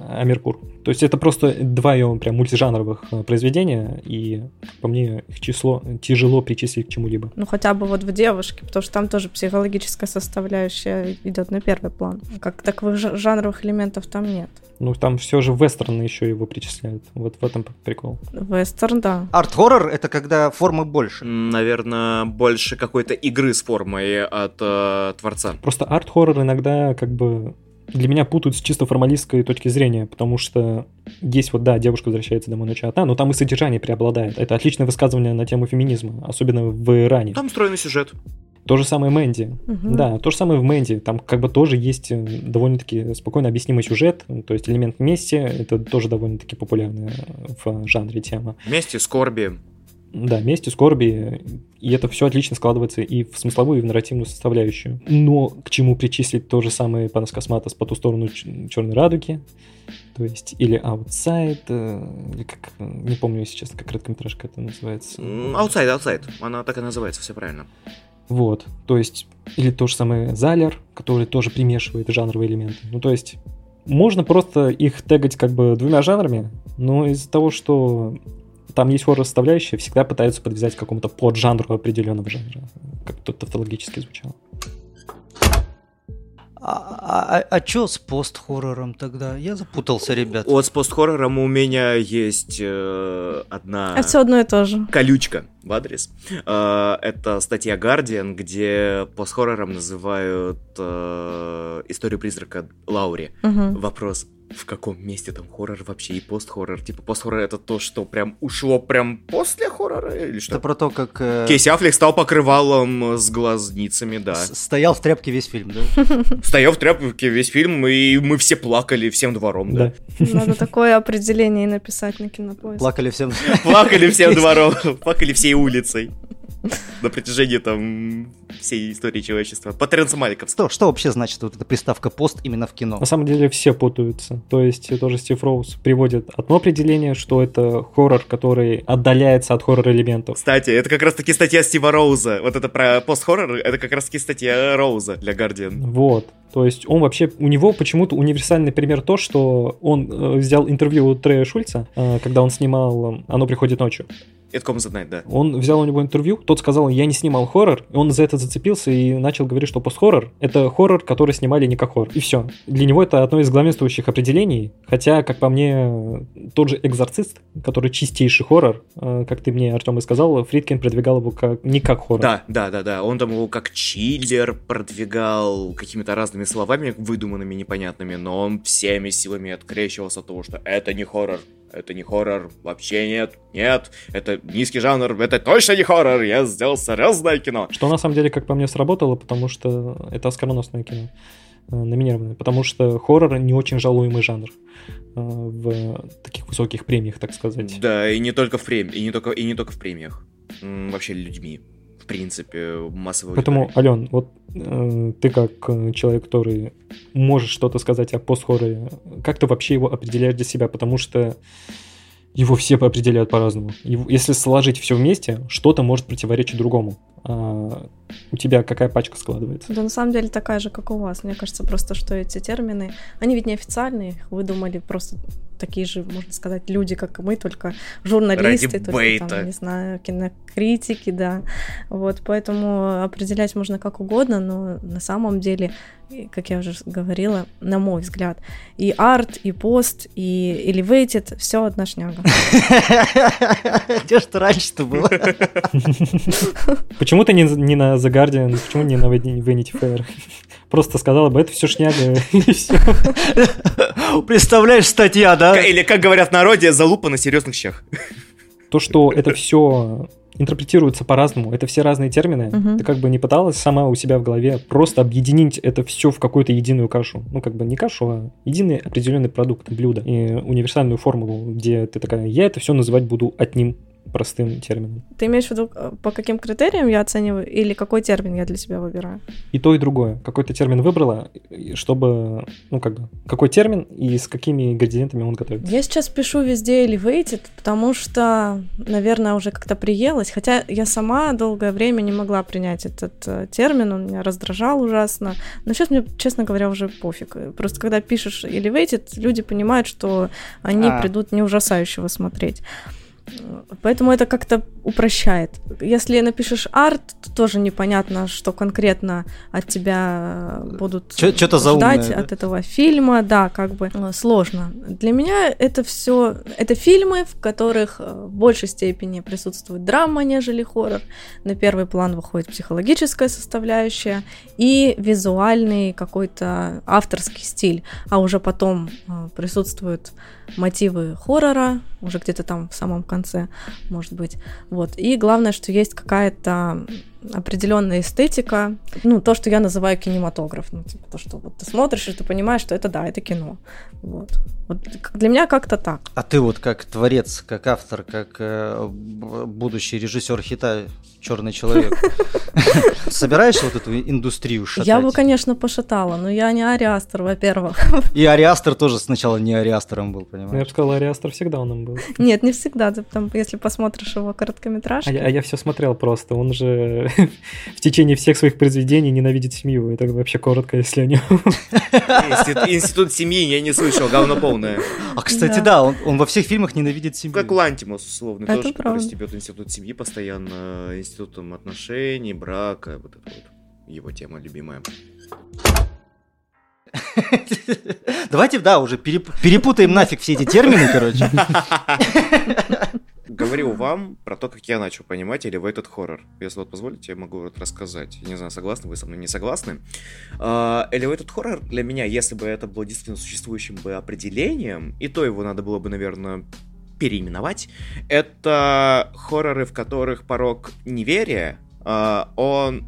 Амирпур. То есть это просто два ее прям мультижанровых произведения, и по мне их число тяжело причислить к чему-либо. Ну, хотя бы вот в девушке, потому что там тоже психологическая составляющая идет на первый план. Как таковых жанровых элементов там нет. Ну, там все же вестерн еще его причисляют. Вот в этом прикол. Вестерн, да. Арт-хоррор — это когда формы больше. Наверное, больше какой-то игры с формой от э, творца. Просто арт-хоррор иногда как бы для меня путают с чисто формалистской точки зрения, потому что есть вот, да, девушка возвращается домой ночью одна, но там и содержание преобладает. Это отличное высказывание на тему феминизма, особенно в Иране. Там встроенный сюжет. То же самое Мэнди. Угу. Да, то же самое в Мэнди. Там как бы тоже есть э, довольно-таки спокойно объяснимый сюжет, то есть элемент мести, это тоже довольно-таки популярная в жанре тема. Мести, скорби. Да, мести, скорби, и это все отлично складывается и в смысловую, и в нарративную составляющую. Но к чему причислить то же самое Панас Косматос по ту сторону Черной Радуги, то есть или Outside, э, или как, не помню сейчас, как короткометражка это называется. Outside, Outside, она так и называется, все правильно. Вот, то есть, или то же самое Залер, который тоже примешивает жанровые элементы. Ну, то есть, можно просто их тегать как бы двумя жанрами, но из-за того, что там есть хоррор-составляющая, всегда пытаются подвязать к какому-то поджанру определенного жанра, как тут тавтологически звучало. А, а, а чё с пост-хоррором тогда? Я запутался, ребят. Вот с пост-хоррором у меня есть э, одна... Это все одно и то же. Колючка в адрес. Э, это статья Guardian, где пост-хоррором называют э, историю призрака Лаури. Угу. Вопрос, в каком месте там хоррор вообще и пост-хоррор. Типа пост-хоррор это то, что прям ушло прям после хоррора или что? Это про то, как... Э... Кейси Аффлек стал покрывалом с глазницами, да. С стоял в тряпке весь фильм, да? Стоял в тряпке весь фильм, и мы все плакали всем двором, да. Надо такое определение и написать на кинопоиск. Плакали всем... Плакали всем двором, плакали всей улицей на протяжении там всей истории человечества. По Маликов. Что, что вообще значит вот эта приставка пост именно в кино? На самом деле все путаются. То есть тоже Стив Роуз приводит одно определение, что это хоррор, который отдаляется от хоррор-элементов. Кстати, это как раз-таки статья Стива Роуза. Вот это про пост-хоррор, это как раз-таки статья Роуза для Guardian. Вот. То есть он вообще, у него почему-то универсальный пример то, что он э, взял интервью у Трея Шульца, э, когда он снимал э, «Оно приходит ночью». Это Comes at Night, да. Он взял у него интервью, тот сказал, я не снимал хоррор, и он за это зацепился и начал говорить, что пост-хоррор — это хоррор, который снимали не как хоррор. И все. Для него это одно из главенствующих определений, хотя, как по мне, тот же «Экзорцист», который чистейший хоррор, э, как ты мне, Артем, и сказал, Фридкин продвигал его как, не как хоррор. Да, да, да, да. Он там его как чиллер продвигал какими-то разными словами, выдуманными, непонятными, но он всеми силами открещивался от того, что это не хоррор, это не хоррор, вообще нет, нет, это низкий жанр, это точно не хоррор, я сделал серьезное кино. Что на самом деле, как по мне, сработало, потому что это оскароносное кино э, номинированное, потому что хоррор не очень жалуемый жанр э, в таких высоких премиях, так сказать. Да, и не только в премиях, и не только, и не только в премиях, вообще людьми принципе, массовой Поэтому, Ален, вот э, ты как э, человек, который может что-то сказать о постхорроре, как ты вообще его определяешь для себя? Потому что его все определяют по-разному. Если сложить все вместе, что-то может противоречить другому. А у тебя какая пачка складывается? Да, на самом деле такая же, как у вас. Мне кажется, просто что эти термины, они ведь неофициальные, их выдумали просто такие же, можно сказать, люди, как и мы, только журналисты, Ради только, там, не знаю, кинокритики, да. Вот, поэтому определять можно как угодно, но на самом деле, как я уже говорила, на мой взгляд, и арт, и пост, и elevated, все одна шняга. Где что раньше-то было? Почему ты не на The Guardian, почему не на Vanity Fair? Просто сказала бы, это все шняга, и все. Представляешь, статья, да? Или, как говорят в народе, залупа на серьезных щах. То, что это все интерпретируется по-разному, это все разные термины. Ты как бы не пыталась сама у себя в голове просто объединить это все в какую-то единую кашу. Ну, как бы не кашу, а единый определенный продукт, блюдо. И универсальную формулу, где ты такая, я это все называть буду одним простым термином. Ты имеешь в виду, э, по каким критериям я оцениваю, или какой термин я для себя выбираю? И то, и другое. Какой ты термин выбрала, чтобы, ну, как бы, какой термин и с какими ингредиентами он готовится? Я сейчас пишу везде elevated, потому что, наверное, уже как-то приелась, хотя я сама долгое время не могла принять этот э, термин, он меня раздражал ужасно, но сейчас мне, честно говоря, уже пофиг. Просто когда пишешь elevated, люди понимают, что они а. придут не ужасающего смотреть. Поэтому это как-то упрощает. Если напишешь арт, то тоже непонятно, что конкретно от тебя будут Что-то ждать заумное, от да? этого фильма. Да, как бы э, сложно. Для меня это все, это фильмы, в которых э, в большей степени присутствует драма, нежели хоррор. На первый план выходит психологическая составляющая и визуальный какой-то авторский стиль, а уже потом э, присутствуют мотивы хоррора, уже где-то там в самом конце, может быть. Вот. И главное, что есть какая-то определенная эстетика, ну, то, что я называю кинематограф, ну, типа, то, что вот ты смотришь, и ты понимаешь, что это, да, это кино, вот. Вот для меня как-то так. А ты вот как творец, как автор, как э, будущий режиссер хита «Черный человек», собираешь вот эту индустрию шатать? Я бы, конечно, пошатала, но я не ариастер, во-первых. И ариастер тоже сначала не ариастером был, понимаешь? Я бы сказал, ариастер всегда он им был. Нет, не всегда, ты там, если посмотришь его короткометражки. А я, а я все смотрел просто, он же в течение всех своих произведений ненавидит семью. Это вообще коротко, если о нем. Институт семьи я не слышал, говно полное. А, кстати, да, он, во всех фильмах ненавидит семью. Как Лантимус, условно, это тоже, который стебет институт семьи постоянно, институтом отношений, брака, вот это вот его тема любимая. Давайте, да, уже перепутаем нафиг все эти термины, короче. Говорил вам про то, как я начал понимать или в этот хоррор. Если вот позволите, я могу вот рассказать. не знаю, согласны вы со мной, не согласны. Elevated а, хоррор для меня, если бы это было действительно существующим бы определением, и то его надо было бы, наверное, переименовать, это хорроры, в которых порог неверия, а, он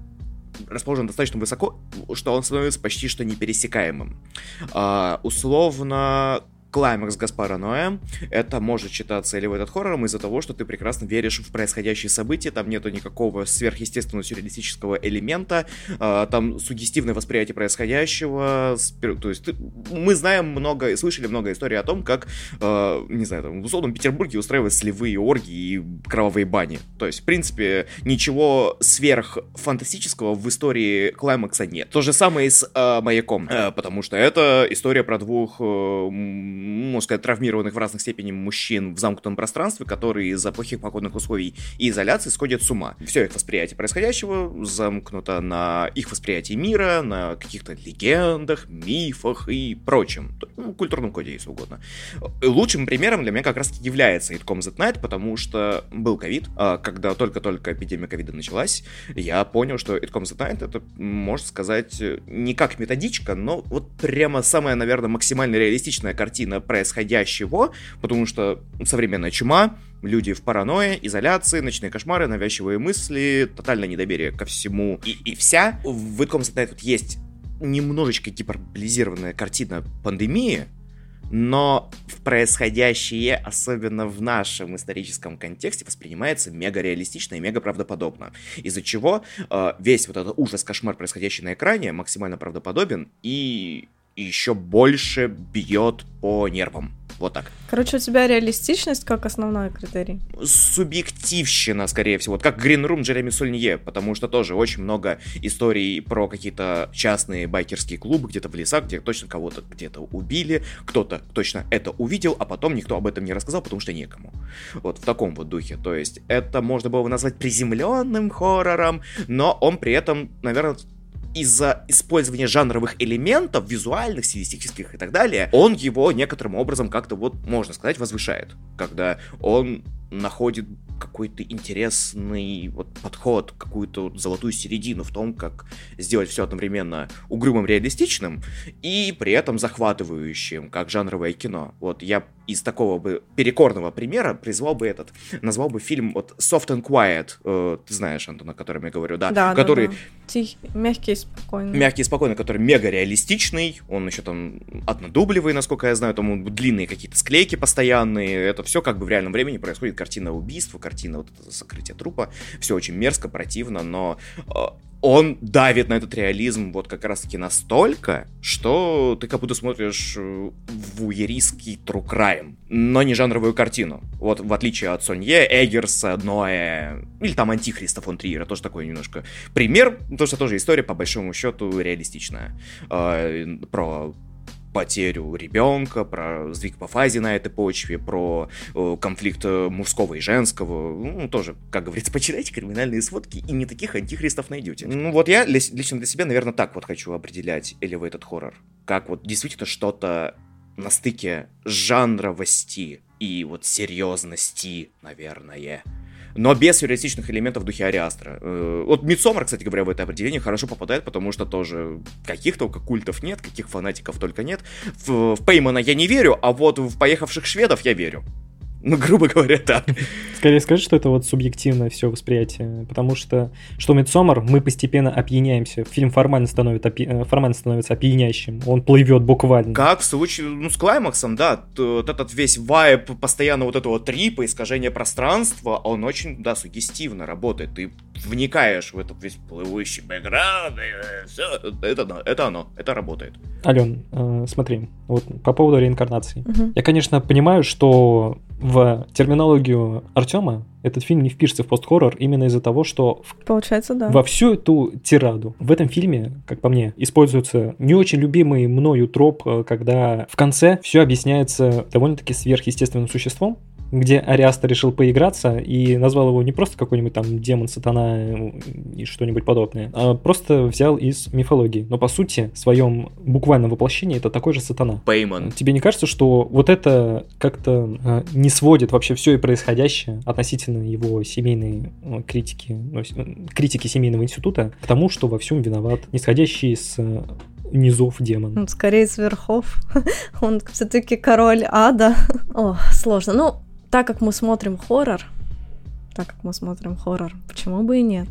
расположен достаточно высоко, что он становится почти что непересекаемым. Uh, условно, клаймакс Гаспара Ноэ. Это может считаться или в этот хоррором из-за того, что ты прекрасно веришь в происходящие события, там нету никакого сверхъестественного сюрреалистического элемента, э, там сугестивное восприятие происходящего, то есть ты, мы знаем много, слышали много историй о том, как, э, не знаю, там, в условном Петербурге устраивают сливые оргии и кровавые бани. То есть, в принципе, ничего сверхфантастического в истории клаймакса нет. То же самое и с э, маяком, э, потому что это история про двух э, можно сказать, травмированных в разных степенях мужчин в замкнутом пространстве, которые из-за плохих погодных условий и изоляции сходят с ума. Все их восприятие происходящего замкнуто на их восприятии мира, на каких-то легендах, мифах и прочем. Ну, культурном коде, если угодно. Лучшим примером для меня как раз является It Comes at Night, потому что был ковид, а когда только-только эпидемия ковида началась, я понял, что It Comes at Night это, можно сказать, не как методичка, но вот прямо самая, наверное, максимально реалистичная картина картина происходящего, потому что современная чума, люди в паранойе, изоляции, ночные кошмары, навязчивые мысли, тотальное недоверие ко всему и, и вся. В at вот есть немножечко гиперболизированная картина пандемии, но в происходящее, особенно в нашем историческом контексте, воспринимается мега реалистично и мега правдоподобно. Из-за чего э, весь вот этот ужас, кошмар, происходящий на экране, максимально правдоподобен и еще больше бьет по нервам. Вот так. Короче, у тебя реалистичность как основной критерий? Субъективщина, скорее всего. Вот как Green Room Джереми Сульнье, потому что тоже очень много историй про какие-то частные байкерские клубы где-то в лесах, где точно кого-то где-то убили, кто-то точно это увидел, а потом никто об этом не рассказал, потому что некому. Вот в таком вот духе. То есть это можно было бы назвать приземленным хоррором, но он при этом, наверное, из-за использования жанровых элементов, визуальных, стилистических и так далее, он его некоторым образом как-то вот, можно сказать, возвышает. Когда он находит какой-то интересный вот подход, какую-то вот золотую середину в том, как сделать все одновременно угрюмым, реалистичным и при этом захватывающим, как жанровое кино. Вот я из такого бы перекорного примера призвал бы этот, назвал бы фильм вот Soft and Quiet, э, ты знаешь, Антон, о котором я говорю, да, да который... Да, да. Тихий, мягкий и спокойный. Мягкий и спокойный, который мега реалистичный, он еще там однодублевый, насколько я знаю, там длинные какие-то склейки постоянные, это все как бы в реальном времени происходит, картина убийства, картина вот это сокрытия трупа, все очень мерзко, противно, но э, он давит на этот реализм вот как раз-таки настолько, что ты как будто смотришь э, вуеристский true crime, но не жанровую картину. Вот в отличие от Сонье, Эггерса, Ноэ, или там Антихриста фон Триера, тоже такой немножко пример, потому что тоже история, по большому счету, реалистичная. Э, про потерю ребенка, про сдвиг по фазе на этой почве, про э, конфликт э, мужского и женского. Ну, тоже, как говорится, почитайте криминальные сводки, и не таких антихристов найдете. Ну, вот я лично для себя, наверное, так вот хочу определять этот хоррор. Как вот действительно что-то на стыке жанровости и вот серьезности, наверное но без сюрреалистичных элементов в духе Ариастра. Э, вот Мидсомер, кстати говоря, в это определение хорошо попадает, потому что тоже каких только культов нет, каких фанатиков только нет. В, в Пеймана я не верю, а вот в поехавших шведов я верю. Ну, грубо говоря, так. Скорее скажи, что это вот субъективное все восприятие, потому что что Мидсомер, мы постепенно опьяняемся. Фильм формально становится, опи... Э, формально становится опьяняющим, он плывет буквально. Как в случае, ну, с Клаймаксом, да, вот этот весь вайп, постоянно вот этого трипа, искажения пространства, он очень, да, сугестивно работает. Ты вникаешь в этот весь плывущий бэкграунд, и все, это, это оно, это работает. Ален, э, смотри, вот по поводу реинкарнации. Угу. Я, конечно, понимаю, что в терминологию Артема этот фильм не впишется в пост-хоррор именно из-за того, что Получается, да. во всю эту тираду в этом фильме, как по мне, используется не очень любимый мною троп, э, когда в конце все объясняется довольно-таки сверхъестественным существом, где Ариаста решил поиграться и назвал его не просто какой-нибудь там демон, сатана и что-нибудь подобное, а просто взял из мифологии. Но по сути, в своем буквальном воплощении это такой же сатана. Пейман. Тебе не кажется, что вот это как-то э, не сводит вообще все и происходящее относительно его семейной э, критики, ну, э, критики семейного института к тому, что во всем виноват нисходящий с э, низов демон. Ну, скорее с верхов. Он все-таки король ада. О, сложно. Ну, так как мы смотрим хоррор, так как мы смотрим хоррор, почему бы и нет?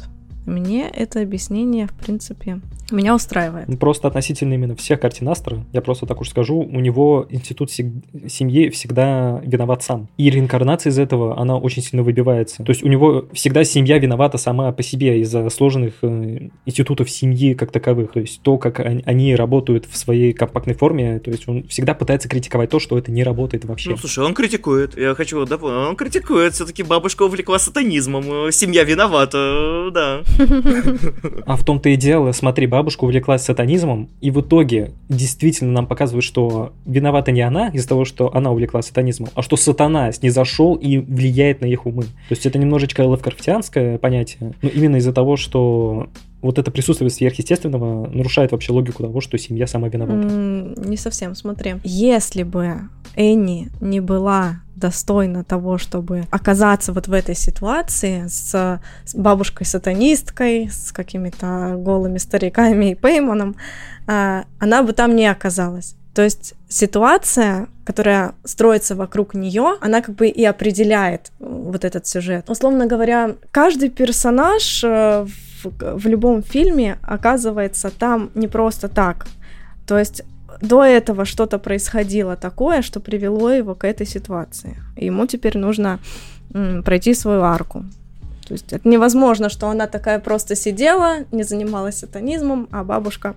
Мне это объяснение, в принципе, меня устраивает. Ну, просто относительно именно всех картин Астра, я просто так уж скажу, у него институт семьи всегда виноват сам. И реинкарнация из этого, она очень сильно выбивается. То есть у него всегда семья виновата сама по себе из-за сложных э, институтов семьи как таковых. То есть то, как они работают в своей компактной форме, то есть он всегда пытается критиковать то, что это не работает вообще. Ну, слушай, он критикует, я хочу дополнить, он критикует, все-таки бабушка увлекла сатанизмом, э, семья виновата, да. А в том-то и дело, смотри, бабушка увлеклась сатанизмом, и в итоге действительно нам показывают, что виновата не она из-за того, что она увлеклась сатанизмом, а что сатана снизошел и влияет на их умы. То есть это немножечко лавкрафтианское понятие, но именно из-за того, что вот это присутствие сверхъестественного нарушает вообще логику того, что семья сама виновата. Mm, не совсем, смотри. Если бы Энни не была достойна того, чтобы оказаться вот в этой ситуации с, с бабушкой-сатанисткой, с какими-то голыми стариками и Пейманом, а, она бы там не оказалась. То есть ситуация, которая строится вокруг нее, она как бы и определяет вот этот сюжет. Условно говоря, каждый персонаж э, в, любом фильме оказывается там не просто так. То есть до этого что-то происходило такое, что привело его к этой ситуации. Ему теперь нужно пройти свою арку. То есть это невозможно, что она такая просто сидела, не занималась сатанизмом, а бабушка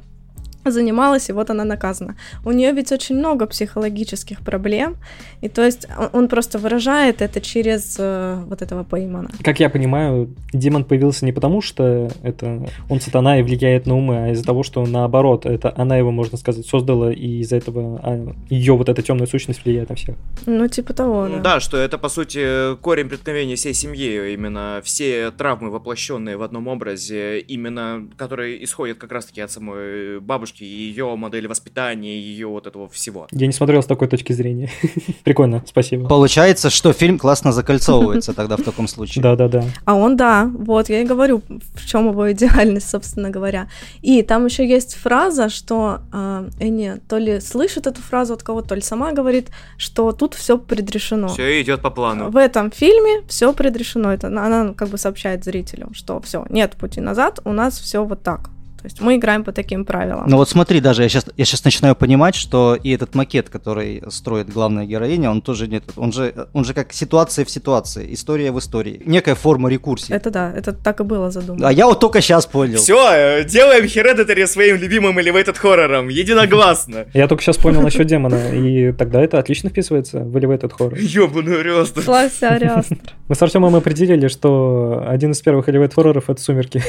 занималась, и вот она наказана. У нее ведь очень много психологических проблем, и то есть он просто выражает это через э, вот этого Пеймана. Как я понимаю, демон появился не потому, что это он сатана и влияет на умы, а из-за того, что наоборот, это она его, можно сказать, создала, и из-за этого а, ее вот эта темная сущность влияет на всех. Ну, типа того, да. Да, что это, по сути, корень преткновения всей семьи, именно все травмы, воплощенные в одном образе, именно которые исходят как раз-таки от самой бабушки, девушки, ее модели воспитания, ее вот этого всего. Я не смотрел с такой точки зрения. Прикольно, спасибо. Получается, что фильм классно закольцовывается тогда в таком случае. Да-да-да. А он, да, вот, я и говорю, в чем его идеальность, собственно говоря. И там еще есть фраза, что э, Энни то ли слышит эту фразу от кого-то, то ли сама говорит, что тут все предрешено. Все идет по плану. В этом фильме все предрешено. Это она как бы сообщает зрителю, что все, нет пути назад, у нас все вот так. То есть мы играем по таким правилам. Ну вот смотри, даже я сейчас, я сейчас начинаю понимать, что и этот макет, который строит главная героиня, он тоже нет, он же, он же как ситуация в ситуации, история в истории, некая форма рекурсии. Это да, это так и было задумано. А я вот только сейчас понял. Все, э, делаем Hereditary своим любимым elevated хоррором, единогласно. Я только сейчас понял насчет демона, и тогда это отлично вписывается в elevated хоррор. Ёбаный Ариастр. Славься, Ариастр. Мы с Артемом определили, что один из первых elevated хорроров это «Сумерки».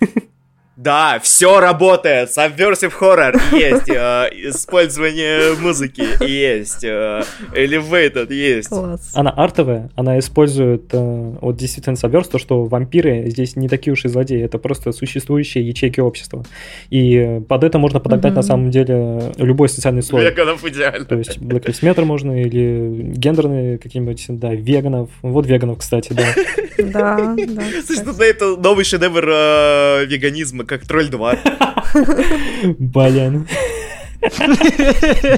Да, все работает. Subversive horror есть, э, использование музыки есть, э, elevated есть. Класс. Она артовая, она использует э, вот действительно Subverse, то, что вампиры здесь не такие уж и злодеи, это просто существующие ячейки общества. И под это можно подогнать mm-hmm. на самом деле любой социальный слой. Веганов идеально. То есть Black Lives Matter можно или гендерные какие-нибудь, да, веганов. Вот веганов, кстати, да. Да, да. Слушай, это новый шедевр э, веганизма, как Тролль 2. Блин.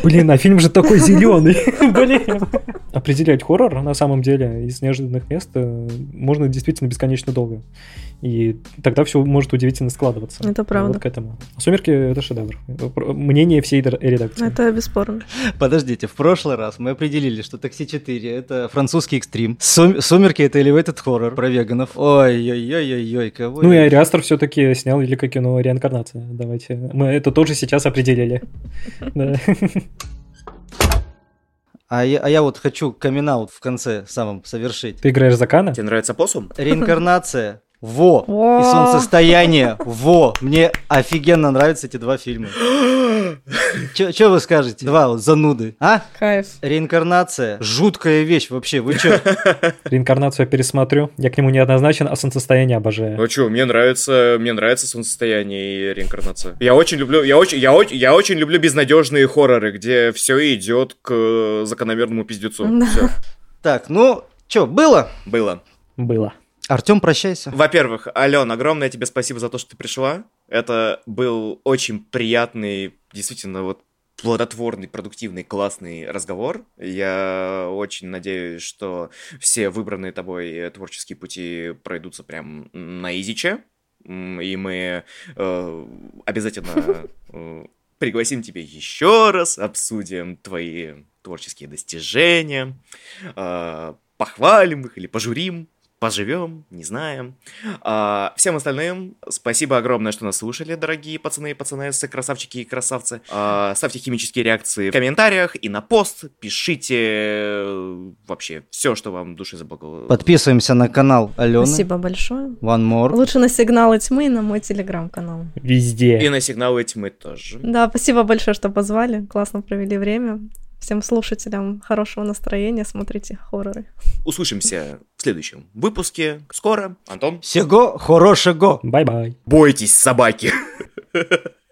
Блин, а фильм же такой зеленый. Блин. Определять хоррор на самом деле из неожиданных мест э, можно действительно бесконечно долго. И тогда все может удивительно складываться. Это правда. Вот к этому. «Сумерки» — это шедевр. Мнение всей редакции. Это бесспорно. Подождите, в прошлый раз мы определили, что «Такси 4» — это французский экстрим. Сум- «Сумерки» — это elevated хоррор про веганов. Ой-ой-ой-ой, кого... Ну и Ариастер все-таки снял великое кино «Реинкарнация». Давайте. Мы это тоже сейчас определили. А я, а я вот хочу камин в конце самом совершить. Ты играешь за Кана? Тебе нравится посум? Реинкарнация. Во! И солнцестояние. Во! Мне офигенно нравятся эти два фильма. Че вы скажете? Два вот зануды. А? Кайф. Реинкарнация. Жуткая вещь вообще. Вы че? Реинкарнацию я пересмотрю. Я к нему не однозначен, а солнцестояние обожаю. Ну что, мне нравится, мне нравится солнцестояние и реинкарнация. Я очень люблю, я очень, я очень, я очень люблю безнадежные хорроры, где все идет к закономерному пиздецу. Все. Так, ну, что, было? Было. Было. Артем, прощайся. Во-первых, Ален, огромное тебе спасибо за то, что ты пришла. Это был очень приятный, действительно, вот плодотворный, продуктивный, классный разговор. Я очень надеюсь, что все выбранные тобой творческие пути пройдутся прям на изиче. И мы э, обязательно э, пригласим тебя еще раз, обсудим твои творческие достижения, э, похвалим их или пожурим поживем, не знаем. А, всем остальным спасибо огромное, что нас слушали, дорогие пацаны и пацанессы, красавчики и красавцы. А, ставьте химические реакции в комментариях и на пост. Пишите э, вообще все, что вам души заблагало. Подписываемся на канал Алены. Спасибо большое. One more. Лучше на сигналы тьмы и на мой телеграм-канал. Везде. И на сигналы тьмы тоже. Да, спасибо большое, что позвали. Классно провели время. Всем слушателям хорошего настроения, смотрите хорроры. Услышимся в следующем выпуске. Скоро. Антон. Всего хорошего. Bye-bye. Бойтесь собаки.